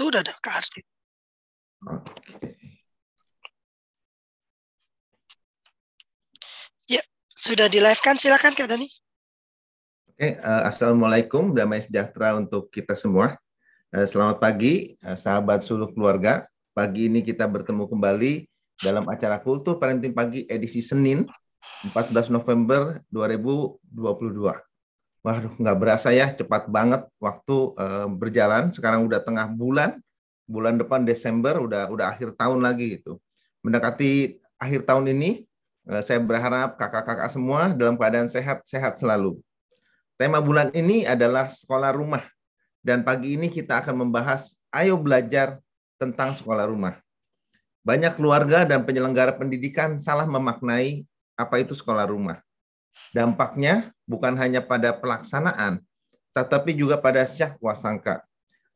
itu udah ada Kak Arsi. Oke. Ya, sudah di live kan? Silakan Kak Dani. Oke, uh, assalamualaikum, damai sejahtera untuk kita semua. Uh, selamat pagi, uh, sahabat seluruh keluarga. Pagi ini kita bertemu kembali dalam acara Kultur Parenting Pagi edisi Senin, 14 November 2022. Waduh, nggak berasa ya, cepat banget waktu uh, berjalan. Sekarang udah tengah bulan, bulan depan Desember udah udah akhir tahun lagi gitu. Mendekati akhir tahun ini, uh, saya berharap kakak-kakak semua dalam keadaan sehat-sehat selalu Tema bulan ini adalah sekolah rumah. Dan pagi ini kita akan membahas ayo belajar tentang sekolah rumah. Banyak keluarga dan penyelenggara pendidikan salah memaknai apa itu sekolah rumah. Dampaknya bukan hanya pada pelaksanaan, tetapi juga pada syahwa sangka.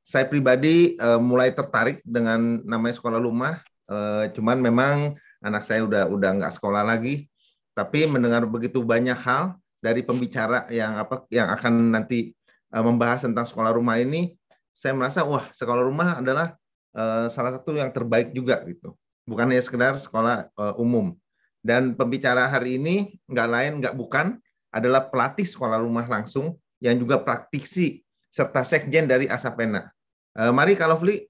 Saya pribadi uh, mulai tertarik dengan namanya sekolah rumah, uh, cuman memang anak saya udah udah nggak sekolah lagi. Tapi mendengar begitu banyak hal, dari pembicara yang apa yang akan nanti uh, membahas tentang sekolah rumah ini, saya merasa wah sekolah rumah adalah uh, salah satu yang terbaik juga gitu. Bukan hanya sekedar sekolah uh, umum. Dan pembicara hari ini nggak lain nggak bukan adalah pelatih sekolah rumah langsung yang juga praktisi serta sekjen dari Asapena. Uh, mari kalau Fli,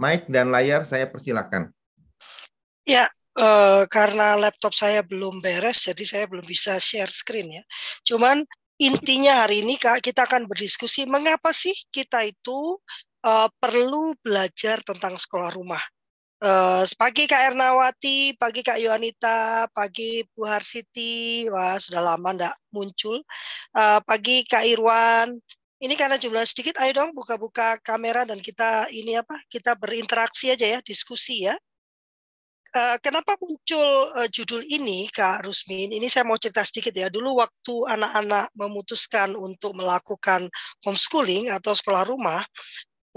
mic dan layar saya persilakan. Ya, uh, karena laptop saya belum beres, jadi saya belum bisa share screen ya. Cuman intinya hari ini kak kita akan berdiskusi mengapa sih kita itu uh, perlu belajar tentang sekolah rumah. Uh, pagi Kak Ernawati, pagi Kak Yohanita, pagi Bu Harsiti, wah sudah lama ndak muncul. Uh, pagi Kak Irwan, ini karena jumlah sedikit, ayo dong buka-buka kamera dan kita ini apa? Kita berinteraksi aja ya, diskusi ya. Eh, kenapa muncul uh, judul ini, Kak Rusmin? Ini saya mau cerita sedikit ya. Dulu waktu anak-anak memutuskan untuk melakukan homeschooling atau sekolah rumah,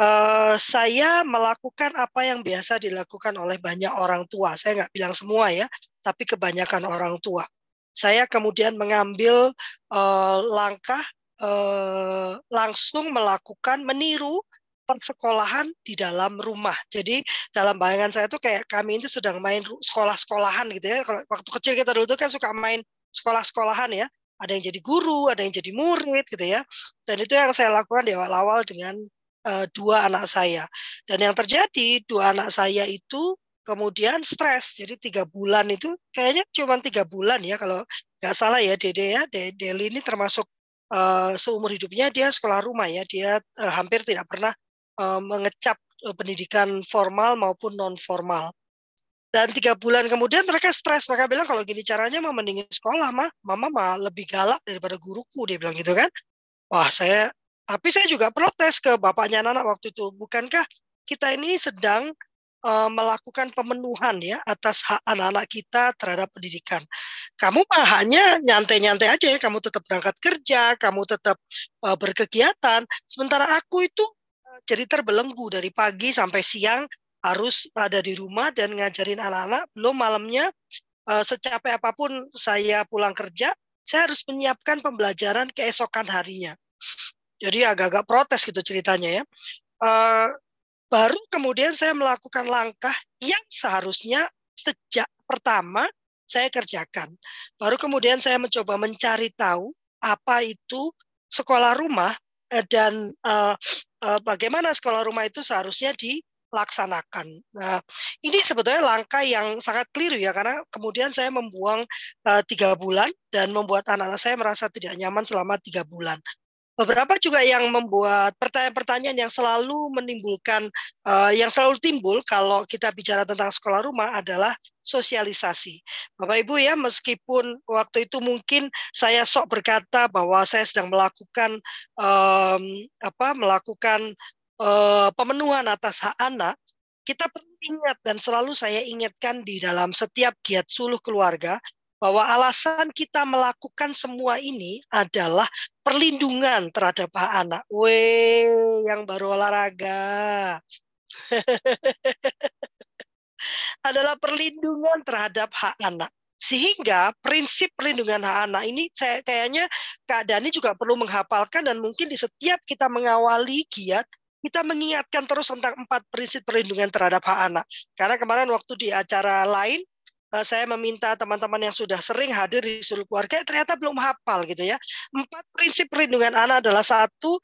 uh, saya melakukan apa yang biasa dilakukan oleh banyak orang tua. Saya nggak bilang semua ya, tapi kebanyakan orang tua. Saya kemudian mengambil uh, langkah uh, langsung melakukan meniru persekolahan di dalam rumah. Jadi dalam bayangan saya tuh kayak kami itu sedang main sekolah-sekolahan gitu ya. Kalau waktu kecil kita dulu tuh kan suka main sekolah-sekolahan ya. Ada yang jadi guru, ada yang jadi murid gitu ya. Dan itu yang saya lakukan di awal-awal dengan uh, dua anak saya. Dan yang terjadi dua anak saya itu kemudian stres. Jadi tiga bulan itu kayaknya cuma tiga bulan ya kalau nggak salah ya Dede ya. Deli ini termasuk uh, seumur hidupnya dia sekolah rumah ya. Dia uh, hampir tidak pernah uh, mengecap uh, pendidikan formal maupun non formal. Dan tiga bulan kemudian mereka stres. Mereka bilang kalau gini caranya mah mendingin sekolah mah, mama mah lebih galak daripada guruku. Dia bilang gitu kan. Wah saya, tapi saya juga protes ke bapaknya anak waktu itu. Bukankah kita ini sedang uh, melakukan pemenuhan ya atas hak anak-anak kita terhadap pendidikan. Kamu mah hanya nyantai-nyantai aja ya, kamu tetap berangkat kerja, kamu tetap uh, berkegiatan. Sementara aku itu jadi terbelenggu dari pagi sampai siang harus ada di rumah dan ngajarin anak-anak. Belum malamnya uh, secapek apa pun saya pulang kerja, saya harus menyiapkan pembelajaran keesokan harinya. Jadi agak-agak protes gitu ceritanya ya. Uh, baru kemudian saya melakukan langkah yang seharusnya sejak pertama saya kerjakan. Baru kemudian saya mencoba mencari tahu apa itu sekolah rumah Eh, dan uh, uh, bagaimana sekolah rumah itu seharusnya dilaksanakan. Nah, ini sebetulnya langkah yang sangat keliru ya karena kemudian saya membuang uh, tiga bulan dan membuat anak-anak saya merasa tidak nyaman selama tiga bulan. Beberapa juga yang membuat pertanyaan-pertanyaan yang selalu menimbulkan, uh, yang selalu timbul kalau kita bicara tentang sekolah rumah adalah sosialisasi. Bapak Ibu ya, meskipun waktu itu mungkin saya sok berkata bahwa saya sedang melakukan um, apa, melakukan uh, pemenuhan atas hak anak, kita perlu ingat dan selalu saya ingatkan di dalam setiap giat suluh keluarga bahwa alasan kita melakukan semua ini adalah perlindungan terhadap hak anak. Weh, yang baru olahraga. adalah perlindungan terhadap hak anak. Sehingga prinsip perlindungan hak anak ini saya kayaknya Kak Dani juga perlu menghafalkan dan mungkin di setiap kita mengawali giat kita mengingatkan terus tentang empat prinsip perlindungan terhadap hak anak. Karena kemarin waktu di acara lain saya meminta teman-teman yang sudah sering hadir di seluruh keluarga ternyata belum hafal gitu ya. Empat prinsip perlindungan anak adalah satu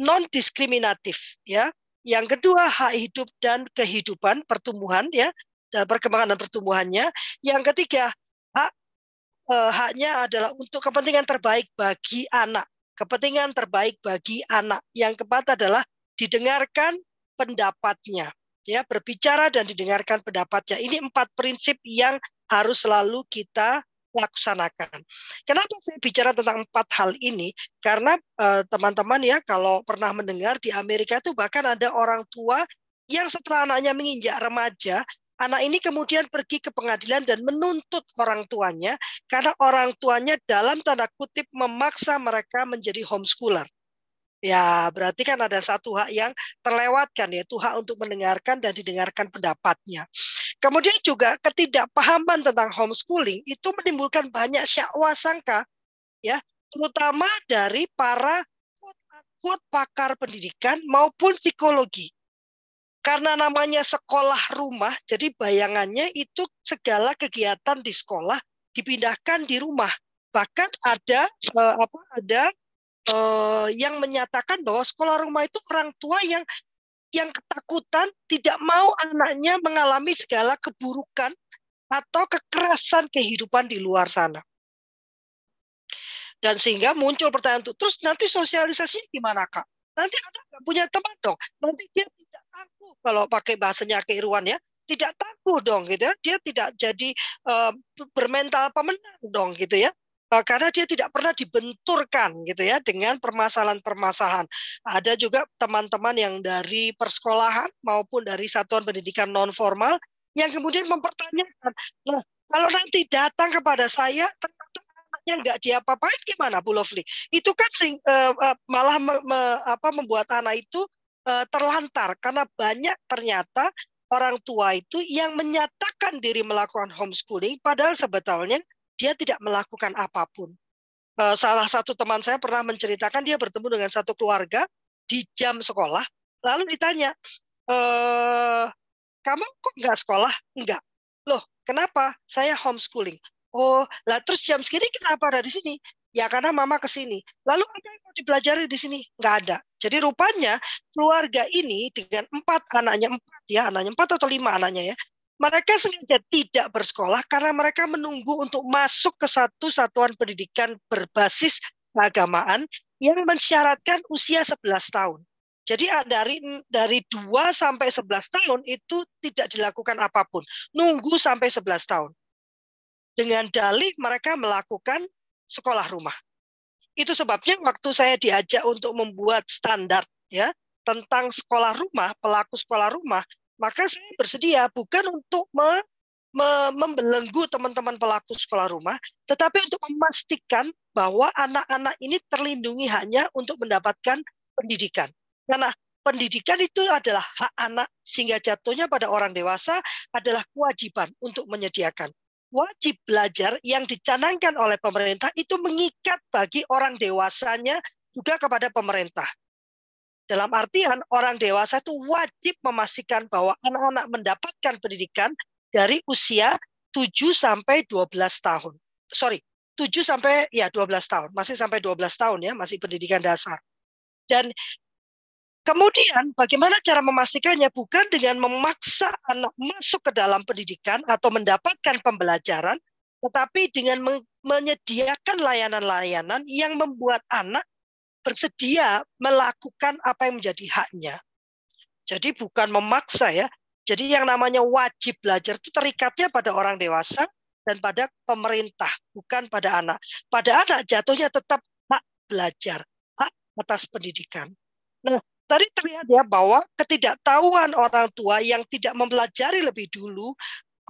non diskriminatif ya. Yang kedua hak hidup dan kehidupan pertumbuhan ya dan perkembangan dan pertumbuhannya. Yang ketiga hak eh, haknya adalah untuk kepentingan terbaik bagi anak kepentingan terbaik bagi anak. Yang keempat adalah didengarkan pendapatnya, ya berbicara dan didengarkan pendapatnya. Ini empat prinsip yang harus selalu kita laksanakan. Kenapa saya bicara tentang empat hal ini? Karena eh, teman-teman uh, ya kalau pernah mendengar di Amerika itu bahkan ada orang tua yang setelah anaknya menginjak remaja, anak ini kemudian pergi ke pengadilan dan menuntut orang tuanya karena orang tuanya dalam tanda kutip memaksa mereka menjadi homeschooler. Ya, berarti kan ada satu hak yang terlewatkan yaitu hak untuk mendengarkan dan didengarkan pendapatnya. Kemudian juga ketidakpahaman tentang homeschooling itu menimbulkan banyak syakwa sangka ya, terutama dari para quote pakar pendidikan maupun psikologi karena namanya sekolah rumah, jadi bayangannya itu segala kegiatan di sekolah dipindahkan di rumah. Bahkan ada uh, apa ada uh, yang menyatakan bahwa sekolah rumah itu orang tua yang yang ketakutan tidak mau anaknya mengalami segala keburukan atau kekerasan kehidupan di luar sana. Dan sehingga muncul pertanyaan itu, terus nanti sosialisasinya gimana kak? Nanti ada nggak punya teman dong? Nanti dia tangguh kalau pakai bahasanya keiruan ya tidak tangguh dong gitu ya dia tidak jadi uh, bermental pemenang dong gitu ya karena dia tidak pernah dibenturkan gitu ya dengan permasalahan-permasalahan. Ada juga teman-teman yang dari persekolahan maupun dari satuan pendidikan non formal yang kemudian mempertanyakan nah kalau nanti datang kepada saya ternyata anaknya nggak diapa-apain gimana Bu Lovely? Itu kan sing, uh, uh, malah me, me, apa, membuat anak itu uh, terlantar. Karena banyak ternyata orang tua itu yang menyatakan diri melakukan homeschooling padahal sebetulnya dia tidak melakukan apa pun. Uh, salah satu teman saya pernah menceritakan dia bertemu dengan satu keluarga di jam sekolah, lalu ditanya, e, kamu kok nggak sekolah? Enggak. Loh, kenapa? Saya homeschooling. Oh, lah terus jam segini kenapa ada di sini? Ya karena mama ke sini. Lalu apa yang mau dipelajari di sini? Nggak ada. Jadi rupanya keluarga ini dengan empat anaknya empat ya anaknya empat atau lima anaknya ya. Mereka sengaja tidak bersekolah karena mereka menunggu untuk masuk ke satu satuan pendidikan berbasis keagamaan yang mensyaratkan usia 11 tahun. Jadi dari dari 2 sampai 11 tahun itu tidak dilakukan apa pun. Nunggu sampai 11 tahun. Dengan dalih mereka melakukan sekolah rumah. Itu sebabnya waktu saya diajak untuk membuat standar ya tentang sekolah rumah, pelaku sekolah rumah, maka saya bersedia bukan untuk me, me, membelenggu teman-teman pelaku sekolah rumah, tetapi untuk memastikan bahwa anak-anak ini terlindungi hanya untuk mendapatkan pendidikan. Karena pendidikan itu adalah hak anak sehingga jatuhnya pada orang dewasa adalah kewajiban untuk menyediakan wajib belajar yang dicanangkan oleh pemerintah itu mengikat bagi orang dewasanya juga kepada pemerintah. Dalam artian orang dewasa itu wajib memastikan bahwa anak-anak mendapatkan pendidikan dari usia 7 sampai 12 tahun. Sorry, 7 sampai ya 12 tahun, masih sampai 12 tahun ya, masih pendidikan dasar. Dan Kemudian bagaimana cara memastikannya? Bukan dengan memaksa anak masuk ke dalam pendidikan atau mendapatkan pembelajaran, tetapi dengan menyediakan layanan-layanan yang membuat anak bersedia melakukan apa yang menjadi haknya. Jadi bukan memaksa ya. Jadi yang namanya wajib belajar itu terikatnya pada orang dewasa dan pada pemerintah, bukan pada anak. Pada anak jatuhnya tetap hak belajar, hak atas pendidikan. Nah, tadi terlihat ya bahwa ketidaktahuan orang tua yang tidak mempelajari lebih dulu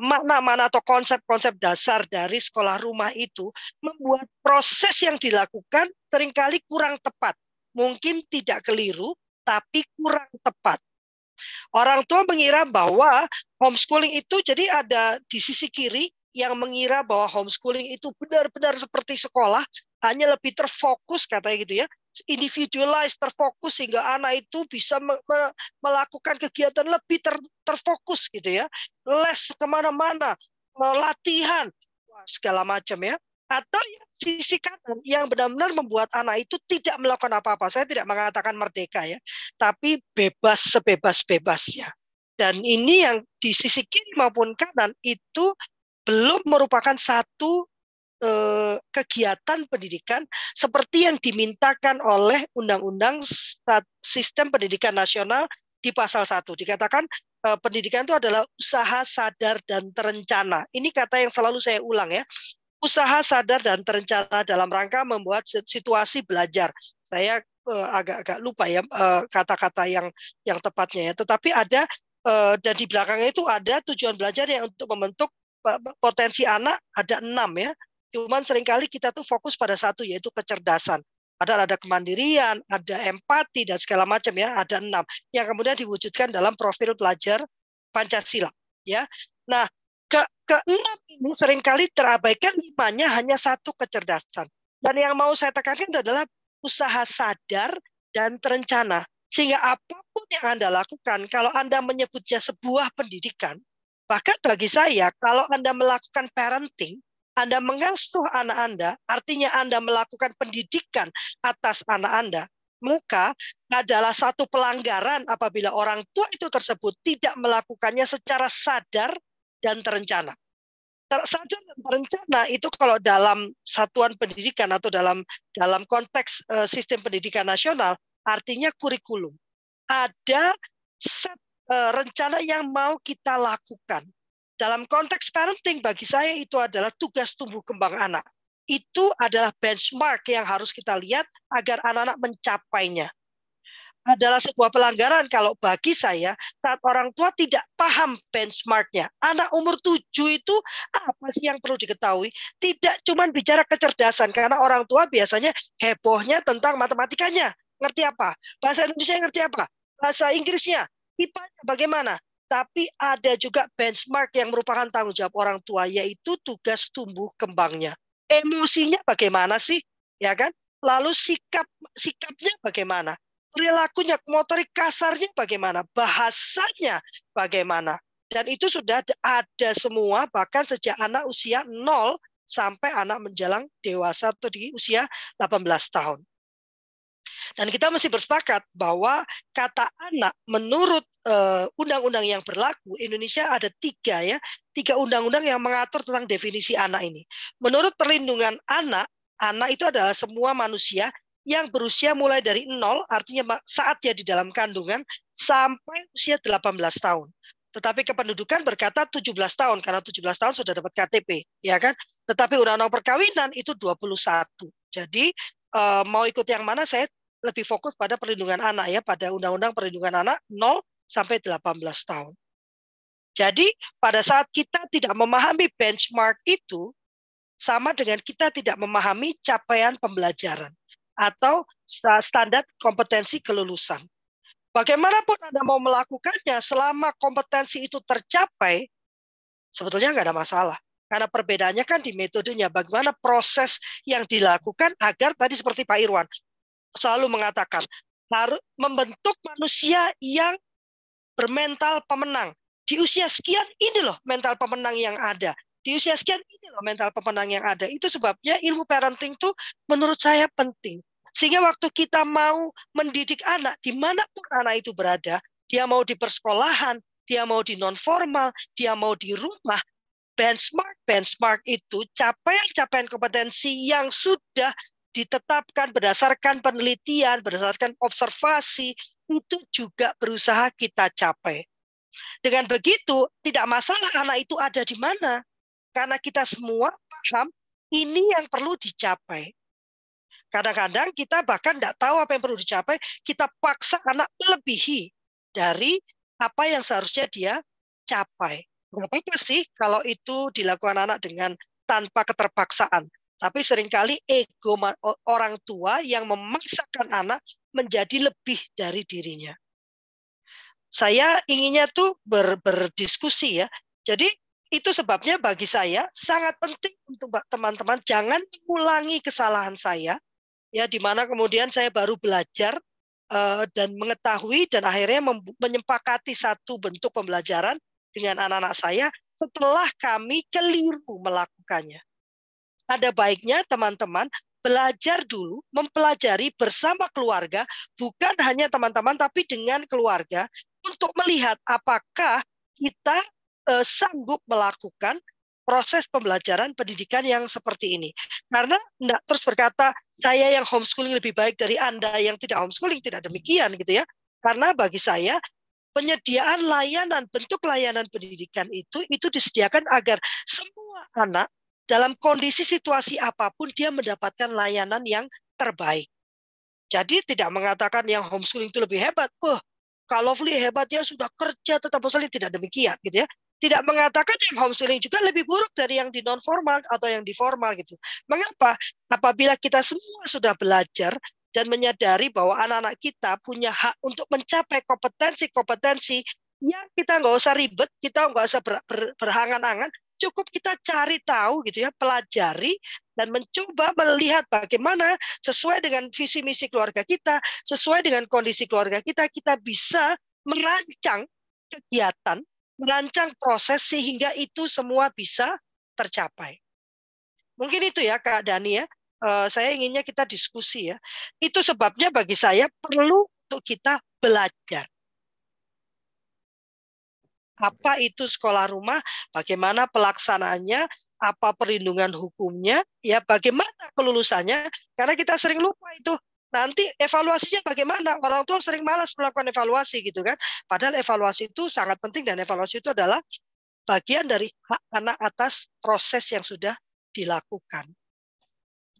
makna-makna atau konsep-konsep dasar dari sekolah rumah itu membuat proses yang dilakukan sering kali kurang tepat. Mungkin tidak keliru, tapi kurang tepat. Orang tua mengira bahwa homeschooling itu jadi ada di sisi kiri yang mengira bahwa homeschooling itu benar-benar seperti sekolah, hanya lebih terfokus katanya gitu ya, individualized, terfokus sehingga anak itu bisa me me melakukan kegiatan lebih ter terfokus gitu ya. Les ke mana-mana, latihan, segala macam ya. Atau sisi kanan yang benar-benar membuat anak itu tidak melakukan apa-apa. Saya tidak mengatakan merdeka ya, tapi bebas sebebas-bebasnya. Dan ini yang di sisi kiri maupun kanan itu belum merupakan satu eh, kegiatan pendidikan seperti yang dimintakan oleh Undang-Undang Sistem Pendidikan Nasional di pasal 1. Dikatakan eh, pendidikan itu adalah usaha sadar dan terencana. Ini kata yang selalu saya ulang ya. Usaha sadar dan terencana dalam rangka membuat situasi belajar. Saya eh, agak-agak lupa ya eh, kata-kata yang yang tepatnya ya. Tetapi ada eh, dan di belakangnya itu ada tujuan belajar yang untuk membentuk potensi anak ada enam ya Cuman sering kali kita tuh fokus pada satu yaitu kecerdasan. Padahal ada kemandirian, ada empati dan segala macam ya, ada enam yang kemudian diwujudkan dalam profil pelajar Pancasila. Ya, nah ke keenam ini sering kali terabaikan limanya hanya satu kecerdasan. Dan yang mau saya tekankan adalah usaha sadar dan terencana. Sehingga apa pun yang Anda lakukan, kalau Anda menyebutnya sebuah pendidikan, bahkan bagi saya, kalau Anda melakukan parenting, anda mengasuh anak Anda, artinya Anda melakukan pendidikan atas anak Anda, maka adalah satu pelanggaran apabila orang tua itu tersebut tidak melakukannya secara sadar dan terencana. Sadar dan terencana itu kalau dalam satuan pendidikan atau dalam dalam konteks uh, sistem pendidikan nasional artinya kurikulum. Ada set uh, rencana yang mau kita lakukan dalam konteks parenting bagi saya itu adalah tugas tumbuh kembang anak. Itu adalah benchmark yang harus kita lihat agar anak-anak mencapainya. Adalah sebuah pelanggaran kalau bagi saya saat orang tua tidak paham benchmarknya. Anak umur tujuh itu apa sih yang perlu diketahui? Tidak cuma bicara kecerdasan karena orang tua biasanya hebohnya tentang matematikanya. Ngerti apa? Bahasa Indonesia ngerti apa? Bahasa Inggrisnya, ipa bagaimana? tapi ada juga benchmark yang merupakan tanggung jawab orang tua yaitu tugas tumbuh kembangnya. Emosinya bagaimana sih? Ya kan? Lalu sikap sikapnya bagaimana? Perilakunya, motorik kasarnya bagaimana? Bahasanya bagaimana? Dan itu sudah ada semua bahkan sejak anak usia 0 sampai anak menjelang dewasa atau di usia 18 tahun. Dan kita masih bersepakat bahwa kata anak menurut eh, undang-undang yang berlaku Indonesia ada tiga ya tiga undang-undang yang mengatur tentang definisi anak ini. Menurut perlindungan anak, anak itu adalah semua manusia yang berusia mulai dari nol, artinya saat dia di dalam kandungan sampai usia 18 tahun. Tetapi kependudukan berkata 17 tahun karena 17 tahun sudah dapat KTP, ya kan? Tetapi undang-undang perkawinan itu 21. Jadi uh, mau ikut yang mana saya lebih fokus pada perlindungan anak ya pada Undang-Undang Perlindungan Anak 0 sampai 18 tahun. Jadi pada saat kita tidak memahami benchmark itu sama dengan kita tidak memahami capaian pembelajaran atau standar kompetensi kelulusan. Bagaimanapun Anda mau melakukannya selama kompetensi itu tercapai, sebetulnya nggak ada masalah. Karena perbedaannya kan di metodenya, bagaimana proses yang dilakukan agar tadi seperti Pak Irwan, selalu mengatakan harus membentuk manusia yang bermental pemenang. Di usia sekian ini loh mental pemenang yang ada. Di usia sekian ini loh mental pemenang yang ada. Itu sebabnya ilmu parenting itu menurut saya penting. Sehingga waktu kita mau mendidik anak, di mana pun anak itu berada, dia mau di persekolahan, dia mau di non formal, dia mau di rumah, benchmark benchmark itu capaian-capaian kompetensi yang sudah ditetapkan berdasarkan penelitian, berdasarkan observasi, itu juga berusaha kita capai. Dengan begitu, tidak masalah anak itu ada di mana. Karena kita semua paham ini yang perlu dicapai. Kadang-kadang kita bahkan tidak tahu apa yang perlu dicapai, kita paksa anak melebihi dari apa yang seharusnya dia capai. Tidak apa-apa sih kalau itu dilakukan anak dengan tanpa keterpaksaan. Tapi sering kali ego orang tua yang memaksakan anak menjadi lebih dari dirinya. Saya inginnya tuh ber, berdiskusi ya. Jadi itu sebabnya bagi saya sangat penting untuk teman-teman jangan mengulangi kesalahan saya ya di mana kemudian saya baru belajar uh, dan mengetahui dan akhirnya menyepakati satu bentuk pembelajaran dengan anak-anak saya setelah kami keliru melakukannya. Ada baiknya teman-teman belajar dulu, mempelajari bersama keluarga, bukan hanya teman-teman tapi dengan keluarga untuk melihat apakah kita uh, sanggup melakukan proses pembelajaran pendidikan yang seperti ini. Karena tidak terus berkata saya yang homeschooling lebih baik dari Anda yang tidak homeschooling, tidak demikian gitu ya. Karena bagi saya penyediaan layanan bentuk layanan pendidikan itu itu disediakan agar semua anak dalam kondisi situasi apa pun dia mendapatkan layanan yang terbaik. Jadi tidak mengatakan yang homeschooling itu lebih hebat. Oh, kalau Fli hebat ya sudah kerja tetap homeschooling tidak demikian gitu ya tidak mengatakan yang homeschooling juga lebih buruk dari yang di non formal atau yang di formal gitu. Mengapa? Apabila kita semua sudah belajar dan menyadari bahwa anak-anak kita punya hak untuk mencapai kompetensi-kompetensi yang kita nggak usah ribet, kita nggak usah ber, ber, berhangan-angan, cukup kita cari tahu gitu ya, pelajari dan mencoba melihat bagaimana sesuai dengan visi misi keluarga kita, sesuai dengan kondisi keluarga kita, kita bisa merancang kegiatan merancang proses sehingga itu semua bisa tercapai. Mungkin itu ya Kak Dani ya. Uh, saya inginnya kita diskusi ya. Itu sebabnya bagi saya perlu untuk kita belajar. Apa itu sekolah rumah? Bagaimana pelaksanaannya? Apa perlindungan hukumnya? Ya, bagaimana kelulusannya? Karena kita sering lupa itu nanti evaluasinya bagaimana? Orang tua sering malas melakukan evaluasi gitu kan. Padahal evaluasi itu sangat penting dan evaluasi itu adalah bagian dari hak anak atas proses yang sudah dilakukan.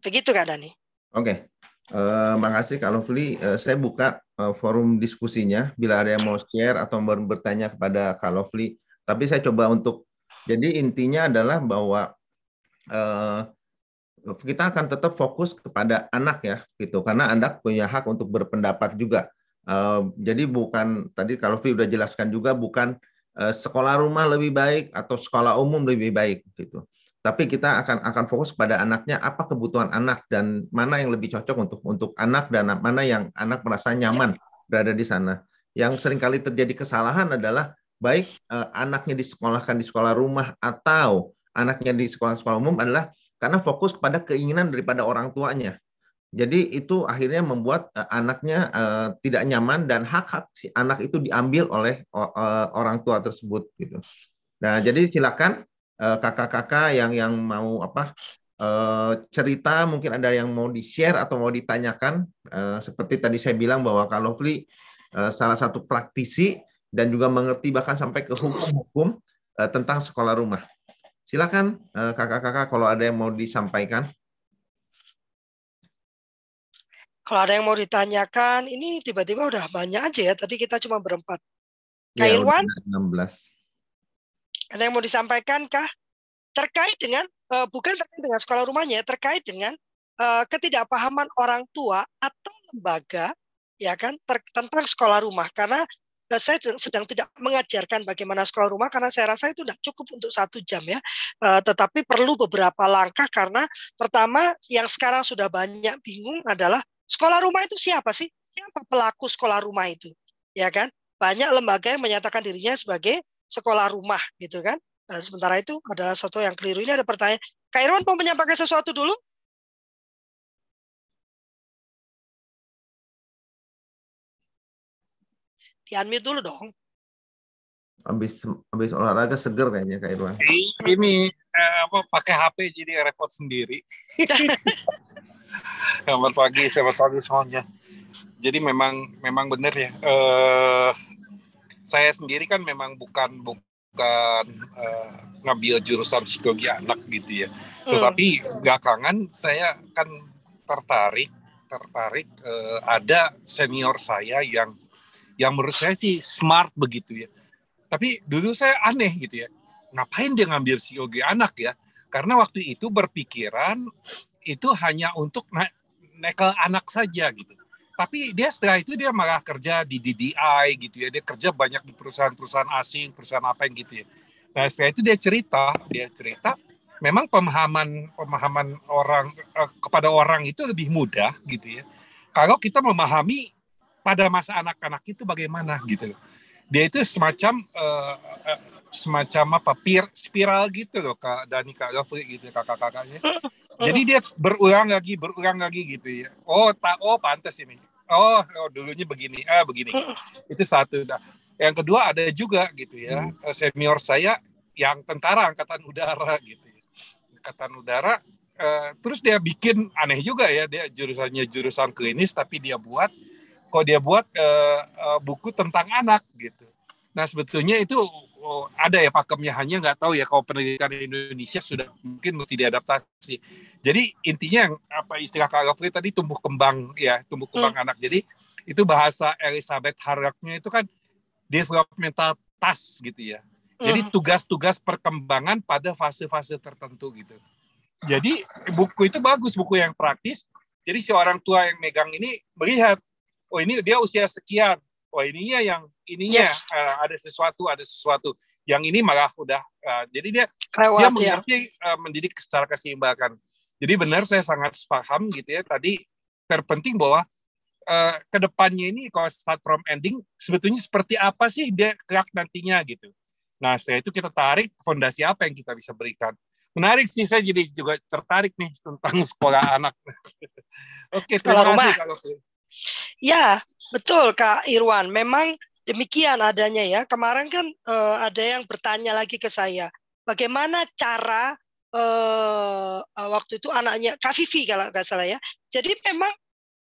Begitu Kak Dani. Oke. Uh, makasih Kak Lovely. Uh, saya buka uh, forum diskusinya bila ada yang mau share atau mau bertanya kepada Kak Lovely. Tapi saya coba untuk jadi intinya adalah bahwa uh, kita akan tetap fokus kepada anak ya gitu. Karena anak punya hak untuk berpendapat juga. Uh, jadi bukan tadi kalau Vi sudah jelaskan juga bukan uh, sekolah rumah lebih baik atau sekolah umum lebih baik gitu. Tapi kita akan akan fokus pada anaknya apa kebutuhan anak dan mana yang lebih cocok untuk untuk anak dan mana yang anak merasa nyaman berada di sana. Yang sering kali terjadi kesalahan adalah baik uh, anaknya disekolahkan di sekolah rumah atau anaknya di sekolah-sekolah umum adalah karena fokus pada keinginan daripada orang tuanya. Jadi itu akhirnya membuat uh, anaknya uh, tidak nyaman dan hak-hak si anak itu diambil oleh uh, orang tua tersebut gitu. Nah, jadi silakan kakak-kakak yang yang mau apa uh, cerita mungkin ada yang mau di-share atau mau ditanyakan uh, seperti tadi saya bilang bahwa kalau Fli uh, salah satu praktisi dan juga mengerti bahkan sampai ke hukum-hukum uh, tentang sekolah rumah. Silakan eh, kakak-kakak kalau ada yang mau disampaikan. Kalau ada yang mau ditanyakan, ini tiba-tiba udah banyak aja ya. Tadi kita cuma berempat. Kak ya, Irwan? 16. Ada yang mau disampaikan kah? Terkait dengan, uh, bukan terkait dengan sekolah rumahnya, terkait dengan uh, ketidakpahaman orang tua atau lembaga ya kan ter, tentang sekolah rumah karena Nah, saya sedang tidak mengajarkan bagaimana sekolah rumah karena saya rasa itu tidak cukup untuk satu jam ya. Uh, tetapi perlu beberapa langkah karena pertama yang sekarang sudah banyak bingung adalah sekolah rumah itu siapa sih? Siapa pelaku sekolah rumah itu? Ya kan? Banyak lembaga yang menyatakan dirinya sebagai sekolah rumah gitu kan. Nah, sementara itu adalah satu yang keliru. Ini ada pertanyaan. Kak Irwan mau menyampaikan sesuatu dulu? Di unmute dulu dong. Habis habis olahraga seger kayaknya Kak Irwan. Ini eh, apa pakai HP jadi repot sendiri. selamat pagi, selamat pagi semuanya. Jadi memang memang benar ya. Eh, saya sendiri kan memang bukan bukan eh, ngambil jurusan psikologi anak gitu ya. Hmm. Tetapi belakangan saya kan tertarik tertarik eh, ada senior saya yang yang menurut saya sih smart begitu ya. Tapi dulu saya aneh gitu ya. Ngapain dia ngambil psikologi anak ya? Karena waktu itu berpikiran itu hanya untuk na nekel anak saja gitu. Tapi dia setelah itu dia malah kerja di DDI gitu ya. Dia kerja banyak di perusahaan-perusahaan asing, perusahaan apa yang gitu ya. Nah setelah itu dia cerita, dia cerita memang pemahaman pemahaman orang uh, kepada orang itu lebih mudah gitu ya. Kalau kita memahami pada masa anak-anak itu bagaimana gitu. Dia itu semacam uh, uh, semacam apa pir, spiral gitu loh kak Dani kak Gafri gitu kakak-kakaknya. Jadi dia berulang lagi berulang lagi gitu ya. Oh tak oh pantas ini. Oh, oh dulunya begini ah begini. Itu satu. Nah, yang kedua ada juga gitu ya hmm. senior saya yang tentara angkatan udara gitu. Ya. Angkatan udara uh, terus dia bikin aneh juga ya dia jurusannya jurusan klinis tapi dia buat kok dia buat uh, uh, buku tentang anak gitu. Nah sebetulnya itu oh, ada ya pakemnya hanya nggak tahu ya kalau pendidikan di Indonesia sudah mungkin mesti diadaptasi. Jadi intinya yang apa istilah Kak Gafri tadi tumbuh kembang ya tumbuh kembang hmm. anak. Jadi itu bahasa Elizabeth Harrognya itu kan developmental task gitu ya. Jadi hmm. tugas-tugas perkembangan pada fase-fase tertentu gitu. Jadi buku itu bagus, buku yang praktis. Jadi si orang tua yang megang ini melihat, oh ini dia usia sekian, oh ininya yang ininya yes. uh, ada sesuatu ada sesuatu. Yang ini malah udah uh, jadi dia Lewat, dia ya. mengerti ya. uh, mendidik secara keseimbangan. Jadi benar saya sangat paham gitu ya. Tadi terpenting bahwa uh, ke depannya ini kalau start from ending sebetulnya seperti apa sih dia kelak nantinya gitu. Nah saya itu kita tarik fondasi apa yang kita bisa berikan. Menarik sih saya jadi juga tertarik nih tentang sekolah anak. Oke terima kasih kalau Ya, betul Kak Irwan. Memang demikian adanya ya. Kemarin kan uh, ada yang bertanya lagi ke saya, bagaimana cara uh, waktu itu anaknya Kak Vivi kalau nggak salah ya. Jadi memang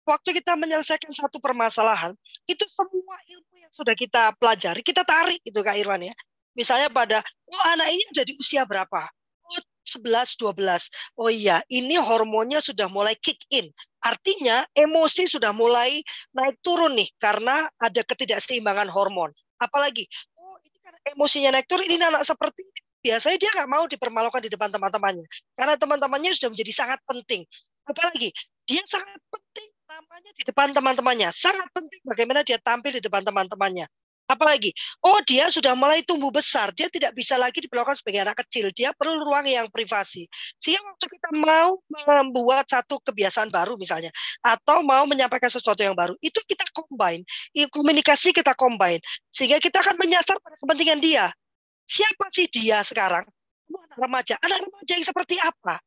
waktu kita menyelesaikan satu permasalahan, itu semua ilmu yang sudah kita pelajari, kita tarik itu Kak Irwan ya. Misalnya pada, oh anak ini ada di usia berapa? 11, 12. Oh iya, ini hormonnya sudah mulai kick in. Artinya emosi sudah mulai naik turun nih karena ada ketidakseimbangan hormon. Apalagi, oh ini karena emosinya naik turun, ini anak seperti ini. Biasanya dia nggak mau dipermalukan di depan teman-temannya. Karena teman-temannya sudah menjadi sangat penting. Apalagi, dia sangat penting namanya di depan teman-temannya. Sangat penting bagaimana dia tampil di depan teman-temannya. Apalagi, oh dia sudah mulai tumbuh besar, dia tidak bisa lagi diperlakukan sebagai anak kecil, dia perlu ruang yang privasi. Sehingga waktu kita mau membuat satu kebiasaan baru misalnya, atau mau menyampaikan sesuatu yang baru, itu kita combine, komunikasi kita combine, sehingga kita akan menyasar pada kepentingan dia. Siapa sih dia sekarang? Anak remaja, anak remaja yang seperti apa?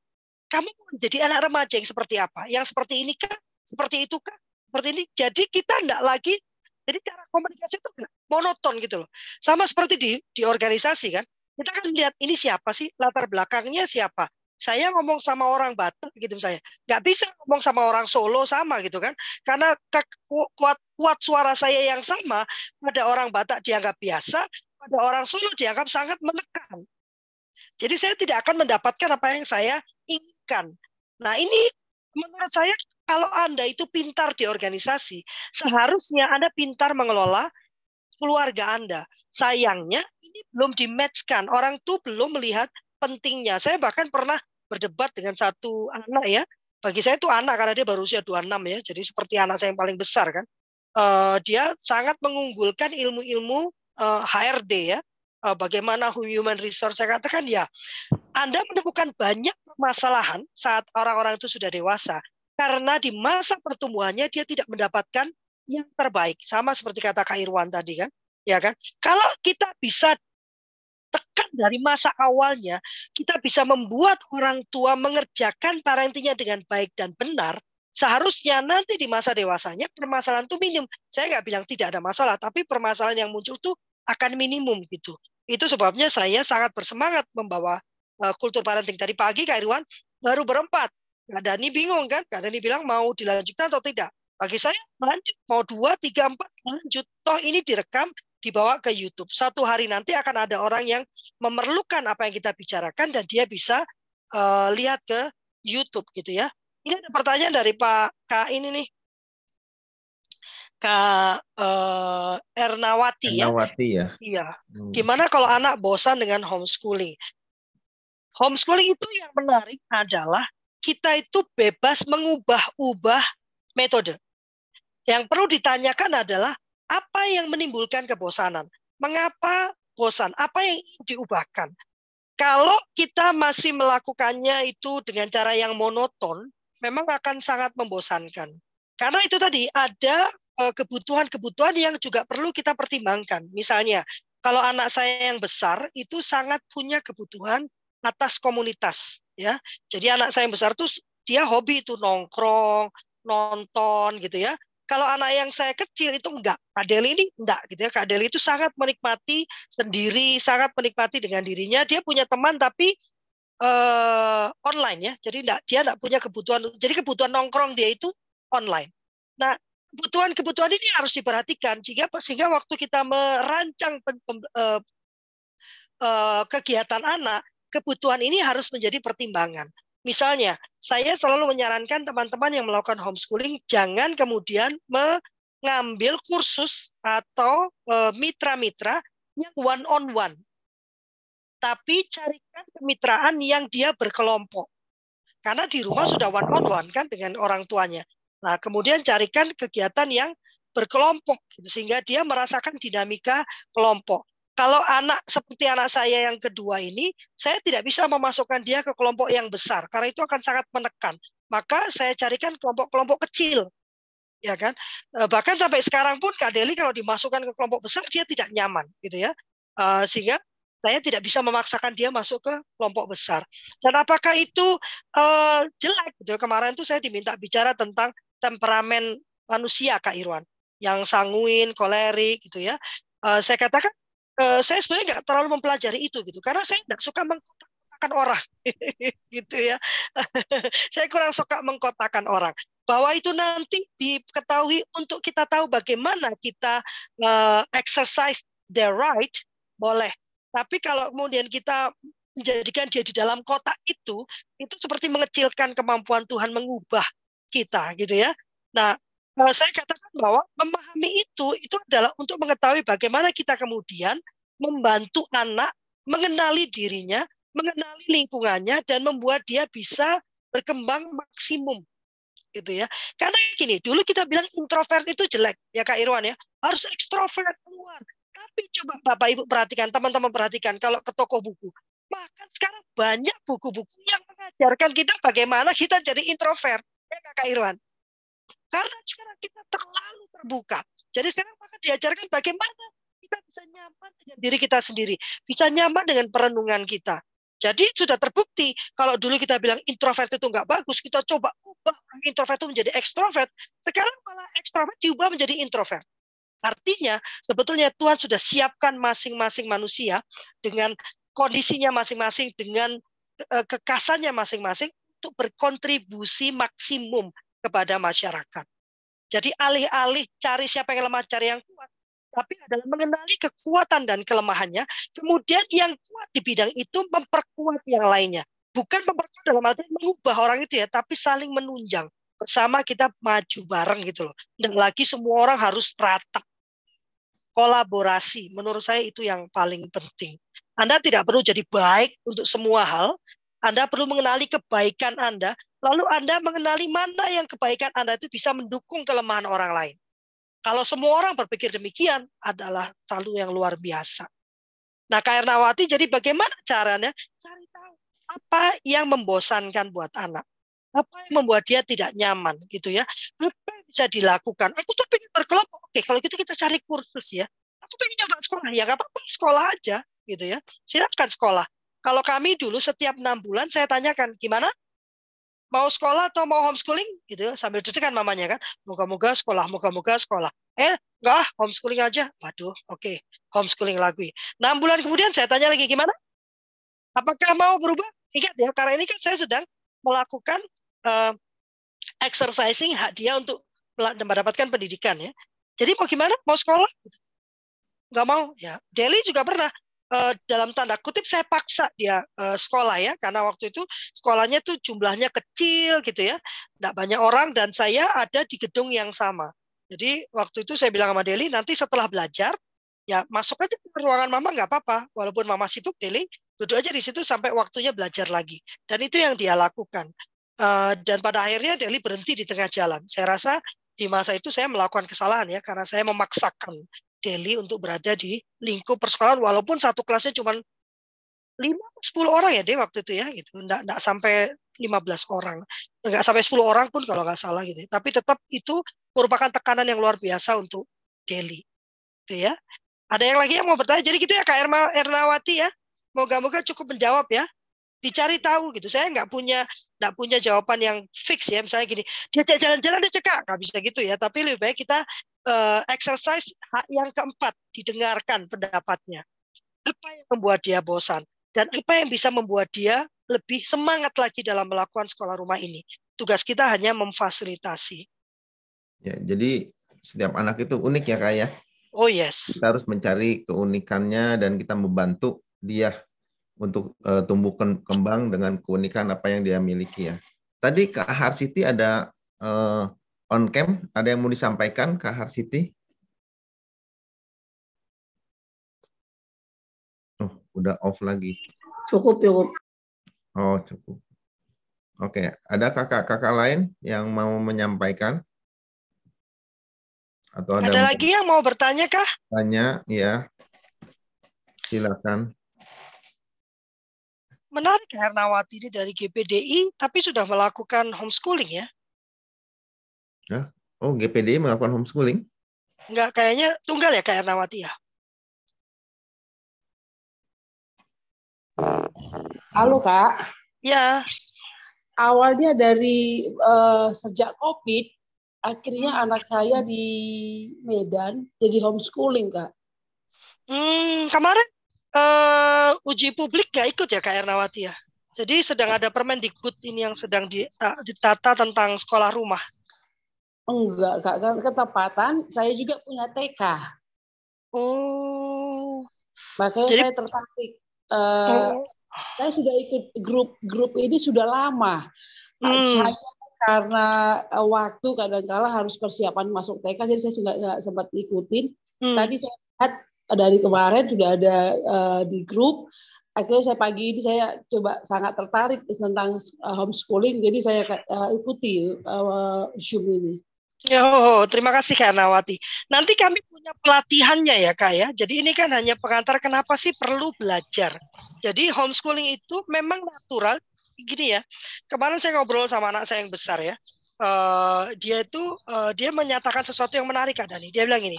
Kamu menjadi anak remaja yang seperti apa? Yang seperti ini kah? Seperti itu kah? Seperti ini. Jadi kita tidak lagi jadi cara komunikasi itu monoton gitu loh. Sama seperti di di organisasi kan. Kita kan lihat ini siapa sih latar belakangnya siapa. Saya ngomong sama orang Batak gitu saya, nggak bisa ngomong sama orang Solo sama gitu kan, karena kuat kuat suara saya yang sama pada orang Batak dianggap biasa, pada orang Solo dianggap sangat menekan. Jadi saya tidak akan mendapatkan apa yang saya inginkan. Nah ini menurut saya kalau Anda itu pintar di organisasi, seharusnya Anda pintar mengelola keluarga Anda. Sayangnya ini belum dimatchkan. Orang tuh belum melihat pentingnya. Saya bahkan pernah berdebat dengan satu anak ya. Bagi saya itu anak karena dia baru usia 26 ya. Jadi seperti anak saya yang paling besar kan. Uh, dia sangat mengunggulkan ilmu-ilmu uh, eh, HRD ya. Uh, bagaimana human resource saya katakan ya. Anda menemukan banyak permasalahan saat orang-orang itu sudah dewasa karena di masa pertumbuhannya dia tidak mendapatkan yang terbaik. Sama seperti kata Kak Irwan tadi kan. Ya kan? Kalau kita bisa tekan dari masa awalnya, kita bisa membuat orang tua mengerjakan parentingnya dengan baik dan benar, seharusnya nanti di masa dewasanya permasalahan itu minim. Saya nggak bilang tidak ada masalah, tapi permasalahan yang muncul tuh akan minimum gitu. Itu sebabnya saya sangat bersemangat membawa uh, kultur parenting dari pagi Kak Irwan baru berempat Kak Dani bingung kan? Kak Dani bilang mau dilanjutkan atau tidak. Bagi saya lanjut, mau dua, tiga, empat, lanjut. Toh ini direkam, dibawa ke YouTube. Satu hari nanti akan ada orang yang memerlukan apa yang kita bicarakan dan dia bisa uh, lihat ke YouTube gitu ya. Ini ada pertanyaan dari Pak Kak ini nih. Kak uh, Ernawati, Ernawati ya. Iya. Hmm. Gimana kalau anak bosan dengan homeschooling? Homeschooling itu yang menarik adalah kita itu bebas mengubah-ubah metode. Yang perlu ditanyakan adalah apa yang menimbulkan kebosanan? Mengapa bosan? Apa yang diubahkan? Kalau kita masih melakukannya itu dengan cara yang monoton, memang akan sangat membosankan. Karena itu tadi ada eh, kebutuhan-kebutuhan yang juga perlu kita pertimbangkan. Misalnya, kalau anak saya yang besar itu sangat punya kebutuhan atas komunitas, ya. Jadi anak saya yang besar tuh dia hobi itu nongkrong, nonton gitu ya. Kalau anak yang saya kecil itu enggak. Kak ini enggak gitu ya. Kak itu sangat menikmati sendiri, sangat menikmati dengan dirinya. Dia punya teman tapi uh, online ya. Jadi enggak, dia enggak punya kebutuhan. Jadi kebutuhan nongkrong dia itu online. Nah, kebutuhan-kebutuhan ini harus diperhatikan sehingga sehingga waktu kita merancang pen, uh, uh, kegiatan anak, kebutuhan ini harus menjadi pertimbangan. Misalnya, saya selalu menyarankan teman-teman yang melakukan homeschooling jangan kemudian mengambil kursus atau e, mitra-mitra yang one on one. Tapi carikan kemitraan yang dia berkelompok. Karena di rumah sudah one on one kan dengan orang tuanya. Nah, kemudian carikan kegiatan yang berkelompok gitu, sehingga dia merasakan dinamika kelompok. Kalau anak seperti anak saya yang kedua ini, saya tidak bisa memasukkan dia ke kelompok yang besar karena itu akan sangat menekan. Maka saya carikan kelompok-kelompok kecil, ya kan? Eh, bahkan sampai sekarang pun Kak Deli kalau dimasukkan ke kelompok besar dia tidak nyaman, gitu ya. Eh, sehingga saya tidak bisa memaksakan dia masuk ke kelompok besar. Dan apakah itu uh, jelek? Gitu. Kemarin tuh saya diminta bicara tentang temperamen manusia, Kak Irwan, yang sanguin, kolerik, gitu ya. Saya katakan uh, saya sebenarnya nggak terlalu mempelajari itu gitu karena saya tidak suka mengkotak-kotakan orang. Gitu ya. Saya kurang suka mengkotakan orang. Bahwa itu nanti diketahui untuk kita tahu bagaimana kita uh, exercise the right boleh. Tapi kalau kemudian kita menjadikan dia di dalam kotak itu itu seperti mengecilkan kemampuan Tuhan mengubah kita gitu ya. Nah saya katakan bahwa memahami itu itu adalah untuk mengetahui bagaimana kita kemudian membantu anak mengenali dirinya, mengenali lingkungannya dan membuat dia bisa berkembang maksimum gitu ya. Karena gini, dulu kita bilang introvert itu jelek ya Kak Irwan ya, harus ekstrovert keluar. Tapi coba Bapak Ibu perhatikan, teman-teman perhatikan kalau ke toko buku. Maka sekarang banyak buku-buku yang mengajarkan kita bagaimana kita jadi introvert. Ya Kak Irwan. Karena sekarang kita terlalu terbuka. Jadi sekarang maka diajarkan bagaimana kita bisa nyaman dengan diri kita sendiri, bisa nyaman dengan perenungan kita. Jadi sudah terbukti kalau dulu kita bilang introvert itu nggak bagus, kita coba ubah introvert itu menjadi ekstrovert. Sekarang malah ekstrovert diubah menjadi introvert. Artinya sebetulnya Tuhan sudah siapkan masing-masing manusia dengan kondisinya masing-masing, dengan eh, kekasannya masing-masing untuk berkontribusi maksimum kepada masyarakat. Jadi alih-alih cari siapa yang lemah, cari yang kuat, tapi adalah mengenali kekuatan dan kelemahannya. Kemudian yang kuat di bidang itu memperkuat yang lainnya. Bukan memperkuat dalam arti mengubah orang itu ya, tapi saling menunjang. Bersama kita maju bareng gitu loh. Dan lagi semua orang harus rata. Kolaborasi, menurut saya itu yang paling penting. Anda tidak perlu jadi baik untuk semua hal, anda perlu mengenali kebaikan Anda, lalu Anda mengenali mana yang kebaikan Anda itu bisa mendukung kelemahan orang lain. Kalau semua orang berpikir demikian adalah selalu yang luar biasa. Nah, Kak Ernawati, jadi bagaimana caranya? Cari tahu apa yang membosankan buat anak. Apa yang membuat dia tidak nyaman gitu ya. Apa yang bisa dilakukan? Aku tuh pengen berkelompok. Oke, kalau gitu kita cari kursus ya. Aku pengen nyoba sekolah. Ya nggak apa-apa, sekolah aja gitu ya. Silakan sekolah. Kalau kami dulu setiap enam bulan saya tanyakan gimana mau sekolah atau mau homeschooling? Gitu sambil deg mamanya kan. Moga-moga sekolah moga-moga sekolah. Eh enggak homeschooling aja. Waduh oke okay. homeschooling lagi. Enam bulan kemudian saya tanya lagi gimana? Apakah mau berubah? Ingat ya karena ini kan saya sedang melakukan uh, exercising hak dia untuk mendapatkan pendidikan ya. Jadi mau gimana? Mau sekolah? Nggak mau. Ya Delhi juga pernah dalam tanda kutip saya paksa dia uh, sekolah ya karena waktu itu sekolahnya tuh jumlahnya kecil gitu ya tidak banyak orang dan saya ada di gedung yang sama. Jadi waktu itu saya bilang sama Deli nanti setelah belajar ya masuk aja ke ruangan mama nggak apa-apa. Walaupun mama sibuk Deli duduk aja di situ sampai waktunya belajar lagi. Dan itu yang dia lakukan. Uh, dan pada akhirnya Deli berhenti di tengah jalan. Saya rasa di masa itu saya melakukan kesalahan ya karena saya memaksakan Delhi untuk berada di lingkup persekolahan walaupun satu kelasnya cuma lima sepuluh orang ya deh waktu itu ya gitu. Nggak nggak sampai 15 orang. Nggak sampai 10 orang pun kalau nggak salah gitu. Tapi tetap itu merupakan tekanan yang luar biasa untuk Kelly gitu ya. Ada yang lagi yang mau bertanya? Jadi gitu ya Kak Erma Ernawati ya. Moga-moga cukup menjawab ya. Dicari tahu gitu. Saya nggak punya nggak punya jawaban yang fix ya. Misalnya gini diajak jalan-jalan dia cekak nggak bisa gitu ya. Tapi lebih baik kita uh, exercise yang keempat didengarkan pendapatnya apa yang membuat dia bosan dan apa yang bisa membuat dia lebih semangat lagi dalam melakukan sekolah rumah ini. Tugas kita hanya memfasilitasi. Ya, jadi setiap anak itu unik ya kak ya. Oh yes. Kita harus mencari keunikannya dan kita membantu dia untuk uh, tumbuh kembang dengan keunikan apa yang dia miliki ya. Tadi Kak Harsiti ada uh, on cam, ada yang mau disampaikan Kak Harsiti? udah off lagi. Cukup, cukup. Oh, cukup. Oke, ada kakak-kakak lain yang mau menyampaikan? Atau ada, ada lagi yang mau bertanya kah? Tanya, ya. Silakan. Menarik Hernawati ini dari GPDI, tapi sudah melakukan homeschooling ya? Ya. Oh, GPDI melakukan homeschooling? Enggak, kayaknya tunggal ya Kak Hernawati ya? Halo Kak. Ya. Awalnya dari uh, sejak COVID, akhirnya hmm. anak saya di Medan jadi homeschooling Kak. Hmm, kemarin uh, uji publik nggak ikut ya Kak Ernawati ya? Jadi sedang ada Permendikbud ini yang sedang ditata tentang sekolah rumah. Enggak, Kak. Kan ketepatan saya juga punya TK. Oh. Makanya Jadi, saya tertarik Uh, oh. Saya sudah ikut grup-grup ini sudah lama. Hmm. Saya karena uh, waktu kadang-kala harus persiapan masuk TK, jadi saya nggak sempat ikutin. Hmm. Tadi saya lihat dari kemarin sudah ada uh, di grup. Akhirnya saya pagi ini saya coba sangat tertarik tentang uh, homeschooling, jadi saya uh, ikuti uh, Zoom ini. Oh, terima kasih Kak Nawati. Nanti kami punya pelatihannya ya Kak ya. Jadi ini kan hanya pengantar kenapa sih perlu belajar. Jadi homeschooling itu memang natural. Gini ya, kemarin saya ngobrol sama anak saya yang besar ya. Uh, dia itu uh, dia menyatakan sesuatu yang menarik Kak Dani. Dia bilang ini,